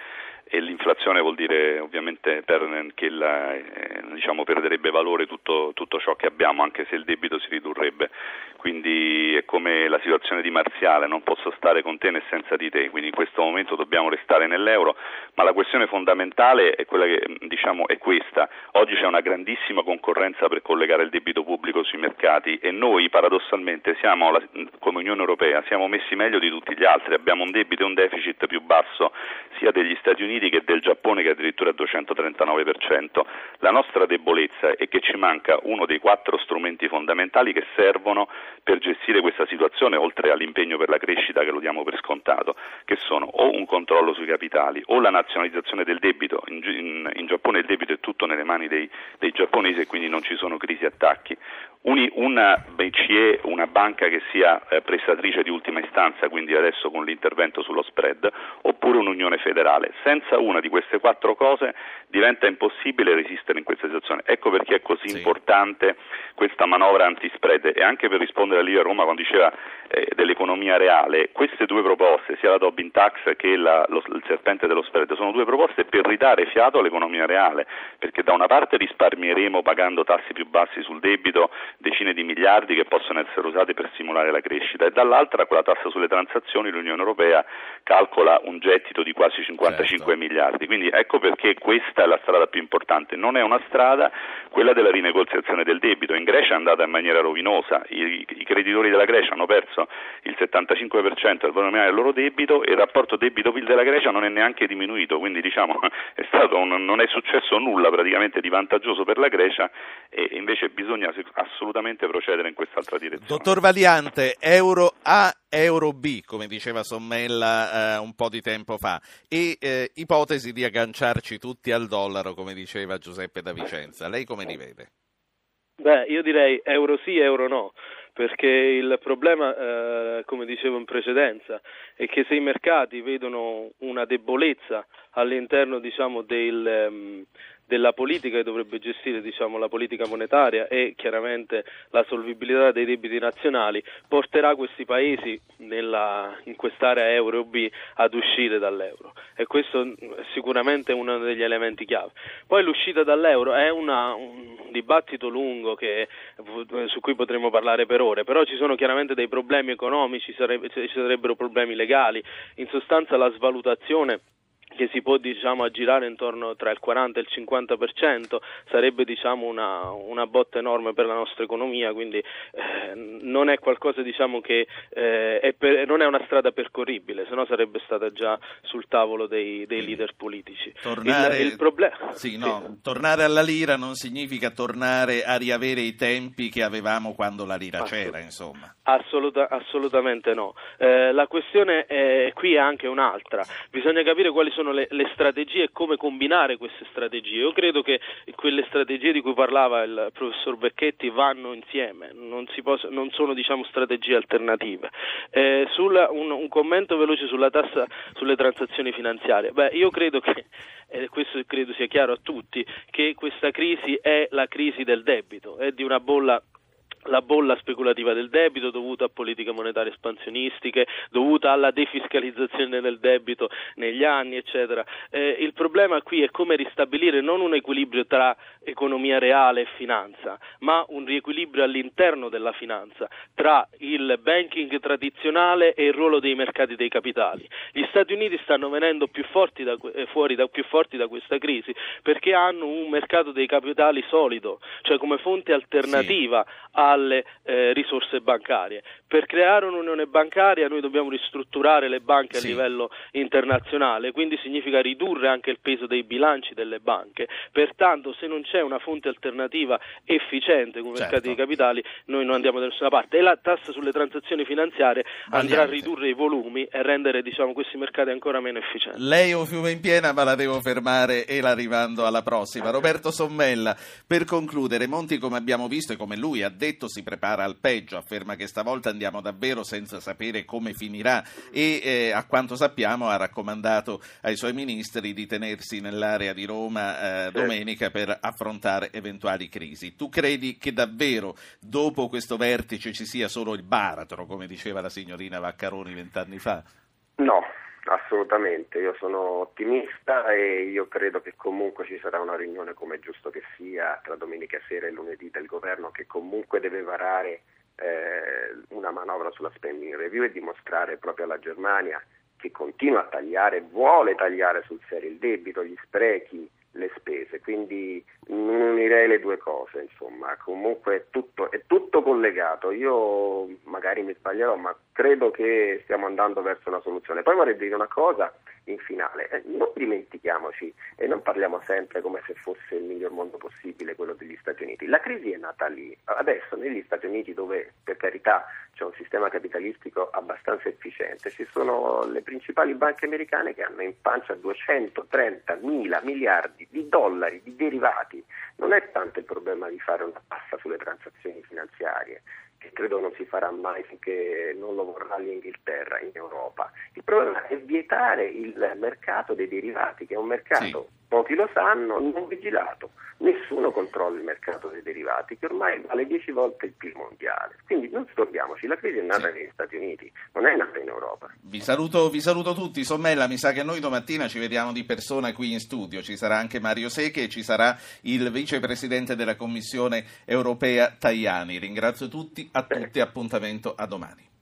e l'inflazione vuol dire ovviamente per, che la, eh, diciamo, perderebbe valore tutto, tutto, ciò che abbiamo, anche se il debito si ridurrebbe. Quindi è come la situazione di Marziale, non posso stare con te né senza di te, quindi in questo momento dobbiamo restare nell'euro, ma la questione fondamentale è che diciamo, è questa. Oggi c'è una grandissima concorrenza per collegare il debito pubblico sui mercati e noi paradossalmente siamo, come Unione Europea, siamo messi meglio di tutti gli altri, abbiamo un debito e un deficit più basso sia degli Stati Uniti Uniti che del Giappone che addirittura è 239%. La nostra debolezza è che ci manca uno dei quattro strumenti fondamentali che servono per gestire questa situazione, oltre all'impegno per la crescita che lo diamo per scontato, che sono o un controllo sui capitali o la nazionalizzazione del debito. In, in, in Giappone il debito è tutto nelle mani dei, dei giapponesi e quindi non ci sono crisi e attacchi una BCE, una banca che sia eh, prestatrice di ultima istanza, quindi adesso con l'intervento sullo spread, oppure un'unione federale. Senza una di queste quattro cose diventa impossibile resistere in questa situazione. Ecco perché è così sì. importante questa manovra anti-spread e anche per rispondere a Livia Roma quando diceva eh, dell'economia reale, queste due proposte, sia la Tobin Tax che la, lo, il serpente dello spread, sono due proposte per ridare fiato all'economia reale, perché da una parte risparmieremo pagando tassi più bassi sul debito decine di miliardi che possono essere usati per stimolare la crescita e dall'altra con la tassa sulle transazioni l'Unione Europea calcola un gettito di quasi 55 certo. miliardi, quindi ecco perché questa è la strada più importante, non è una strada quella della rinegoziazione del debito, in Grecia è andata in maniera rovinosa, i, i creditori della Grecia hanno perso il 75% del valore nominale del loro debito e il rapporto debito-PIL della Grecia non è neanche diminuito, quindi diciamo [LAUGHS] è un, non è successo nulla praticamente di vantaggioso per la Grecia e invece bisogna assolutamente procedere in quest'altra direzione. Dottor Valiante, euro A, euro B, come diceva Sommella eh, un po' di tempo fa, e eh, ipotesi di agganciarci tutti al dollaro, come diceva Giuseppe da Vicenza. Lei come li vede? Beh, io direi euro sì, euro no perché il problema, eh, come dicevo in precedenza, è che se i mercati vedono una debolezza all'interno diciamo, del, um, della politica che dovrebbe gestire diciamo, la politica monetaria e chiaramente la solvibilità dei debiti nazionali porterà questi paesi nella, in quest'area euro B ad uscire dall'euro e questo è sicuramente uno degli elementi chiave. Poi l'uscita dall'euro è una, un dibattito lungo che, su cui potremmo parlare per ore, però ci sono chiaramente dei problemi economici, ci sarebbero problemi legali, in sostanza la svalutazione che si può diciamo, aggirare intorno tra il 40 e il 50% sarebbe diciamo, una, una, botta enorme per la nostra economia, quindi eh, non è qualcosa diciamo, che eh, è per, non è una strada percorribile, se no sarebbe stata già sul tavolo dei, dei leader politici. Tornare, il, il problem- sì, no, sì. tornare, alla lira non significa tornare a riavere i tempi che avevamo quando la lira Assolut- c'era, insomma. Assoluta, assolutamente no. Eh, la questione è, qui è anche un'altra, bisogna capire quali sono sono le, le, strategie e come combinare queste strategie. Io credo che quelle strategie di cui parlava il professor Becchetti vanno insieme, non, possa, non sono diciamo, strategie alternative. Eh, sulla, un, un, commento veloce sulla tassa sulle transazioni finanziarie. Beh, io credo che, e questo credo sia chiaro a tutti, che questa crisi è la crisi del debito, è di una bolla la bolla speculativa del debito dovuta a politiche monetarie espansionistiche, dovuta alla defiscalizzazione del debito negli anni, eccetera. Eh, il problema qui è come ristabilire non un equilibrio tra economia reale e finanza, ma un riequilibrio all'interno della finanza tra il banking tradizionale e il ruolo dei mercati dei capitali. Gli Stati Uniti stanno venendo più forti da, eh, fuori da, più forti da questa crisi perché hanno un mercato dei capitali solido, cioè come fonte alternativa sì. a alle eh, risorse bancarie. Per creare un'unione bancaria noi dobbiamo ristrutturare le banche sì. a livello internazionale, quindi significa ridurre anche il peso dei bilanci delle banche. Pertanto se non c'è una fonte alternativa efficiente come certo. mercati di capitali noi non andiamo da nessuna parte e la tassa sulle transazioni finanziarie andrà a ridurre i volumi e rendere diciamo, questi mercati ancora meno efficienti. Lei è un fiume in piena ma la devo fermare e la rimando alla prossima. Roberto Sommella, per concludere, Monti come abbiamo visto e come lui ha detto detto si prepara al peggio, afferma che stavolta andiamo davvero senza sapere come finirà e eh, a quanto sappiamo ha raccomandato ai suoi ministri di tenersi nell'area di Roma eh, domenica per affrontare eventuali crisi. Tu credi che davvero dopo questo vertice ci sia solo il baratro, come diceva la signorina Vaccaroni vent'anni fa? No, Assolutamente, io sono ottimista e io credo che comunque ci sarà una riunione come è giusto che sia tra domenica sera e lunedì del governo che comunque deve varare eh, una manovra sulla spending review e dimostrare proprio alla Germania che continua a tagliare, vuole tagliare sul serio il debito, gli sprechi, le spese, quindi non unirei le due cose, insomma, comunque è tutto, è tutto, collegato, io magari mi sbaglierò, ma credo che stiamo andando verso una soluzione. Poi vorrei dire una cosa in finale, eh, non dimentichiamoci e non parliamo sempre come se fosse il miglior mondo possibile quello degli Stati Uniti, la crisi è nata lì, adesso negli Stati Uniti dove per carità c'è un sistema capitalistico abbastanza efficiente, ci sono le principali banche americane che hanno in pancia 230 mila miliardi di dollari di derivati, non è tanto il problema di fare una tassa sulle transazioni finanziarie, che credo non si farà mai finché non lo vorrà l'Inghilterra in Europa. Il problema è vietare il mercato dei derivati, che è un mercato sì pochi lo sanno, non vigilato. Nessuno controlla il mercato dei derivati che ormai vale 10 volte il PIL mondiale. Quindi non scordiamoci, la crisi è nata sì. negli Stati Uniti, non è nata in Europa. Vi saluto, vi saluto tutti, Sommella, mi sa che noi domattina ci vediamo di persona qui in studio, ci sarà anche Mario Secchi e ci sarà il vicepresidente della Commissione europea Tajani. Ringrazio tutti, a tutti, appuntamento a domani.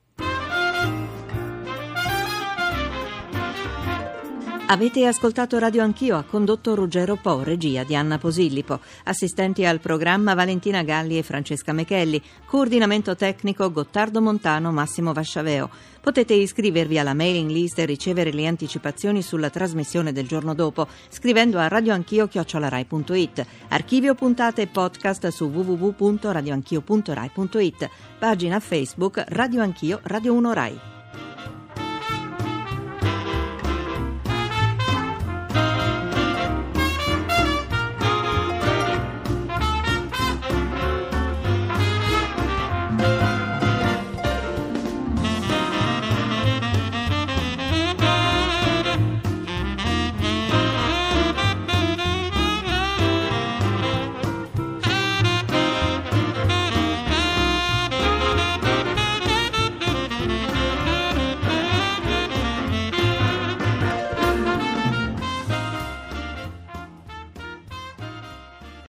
Avete ascoltato Radio Anch'io, ha condotto Ruggero Po, regia di Anna Posillipo, assistenti al programma Valentina Galli e Francesca Mechelli, coordinamento tecnico Gottardo Montano, Massimo Vasciaveo. Potete iscrivervi alla mailing list e ricevere le anticipazioni sulla trasmissione del giorno dopo scrivendo a radioanchio.it. Archivio puntate e podcast su www.radioanchio.rai.it. Pagina Facebook Radio Anch'io Radio 1 Rai.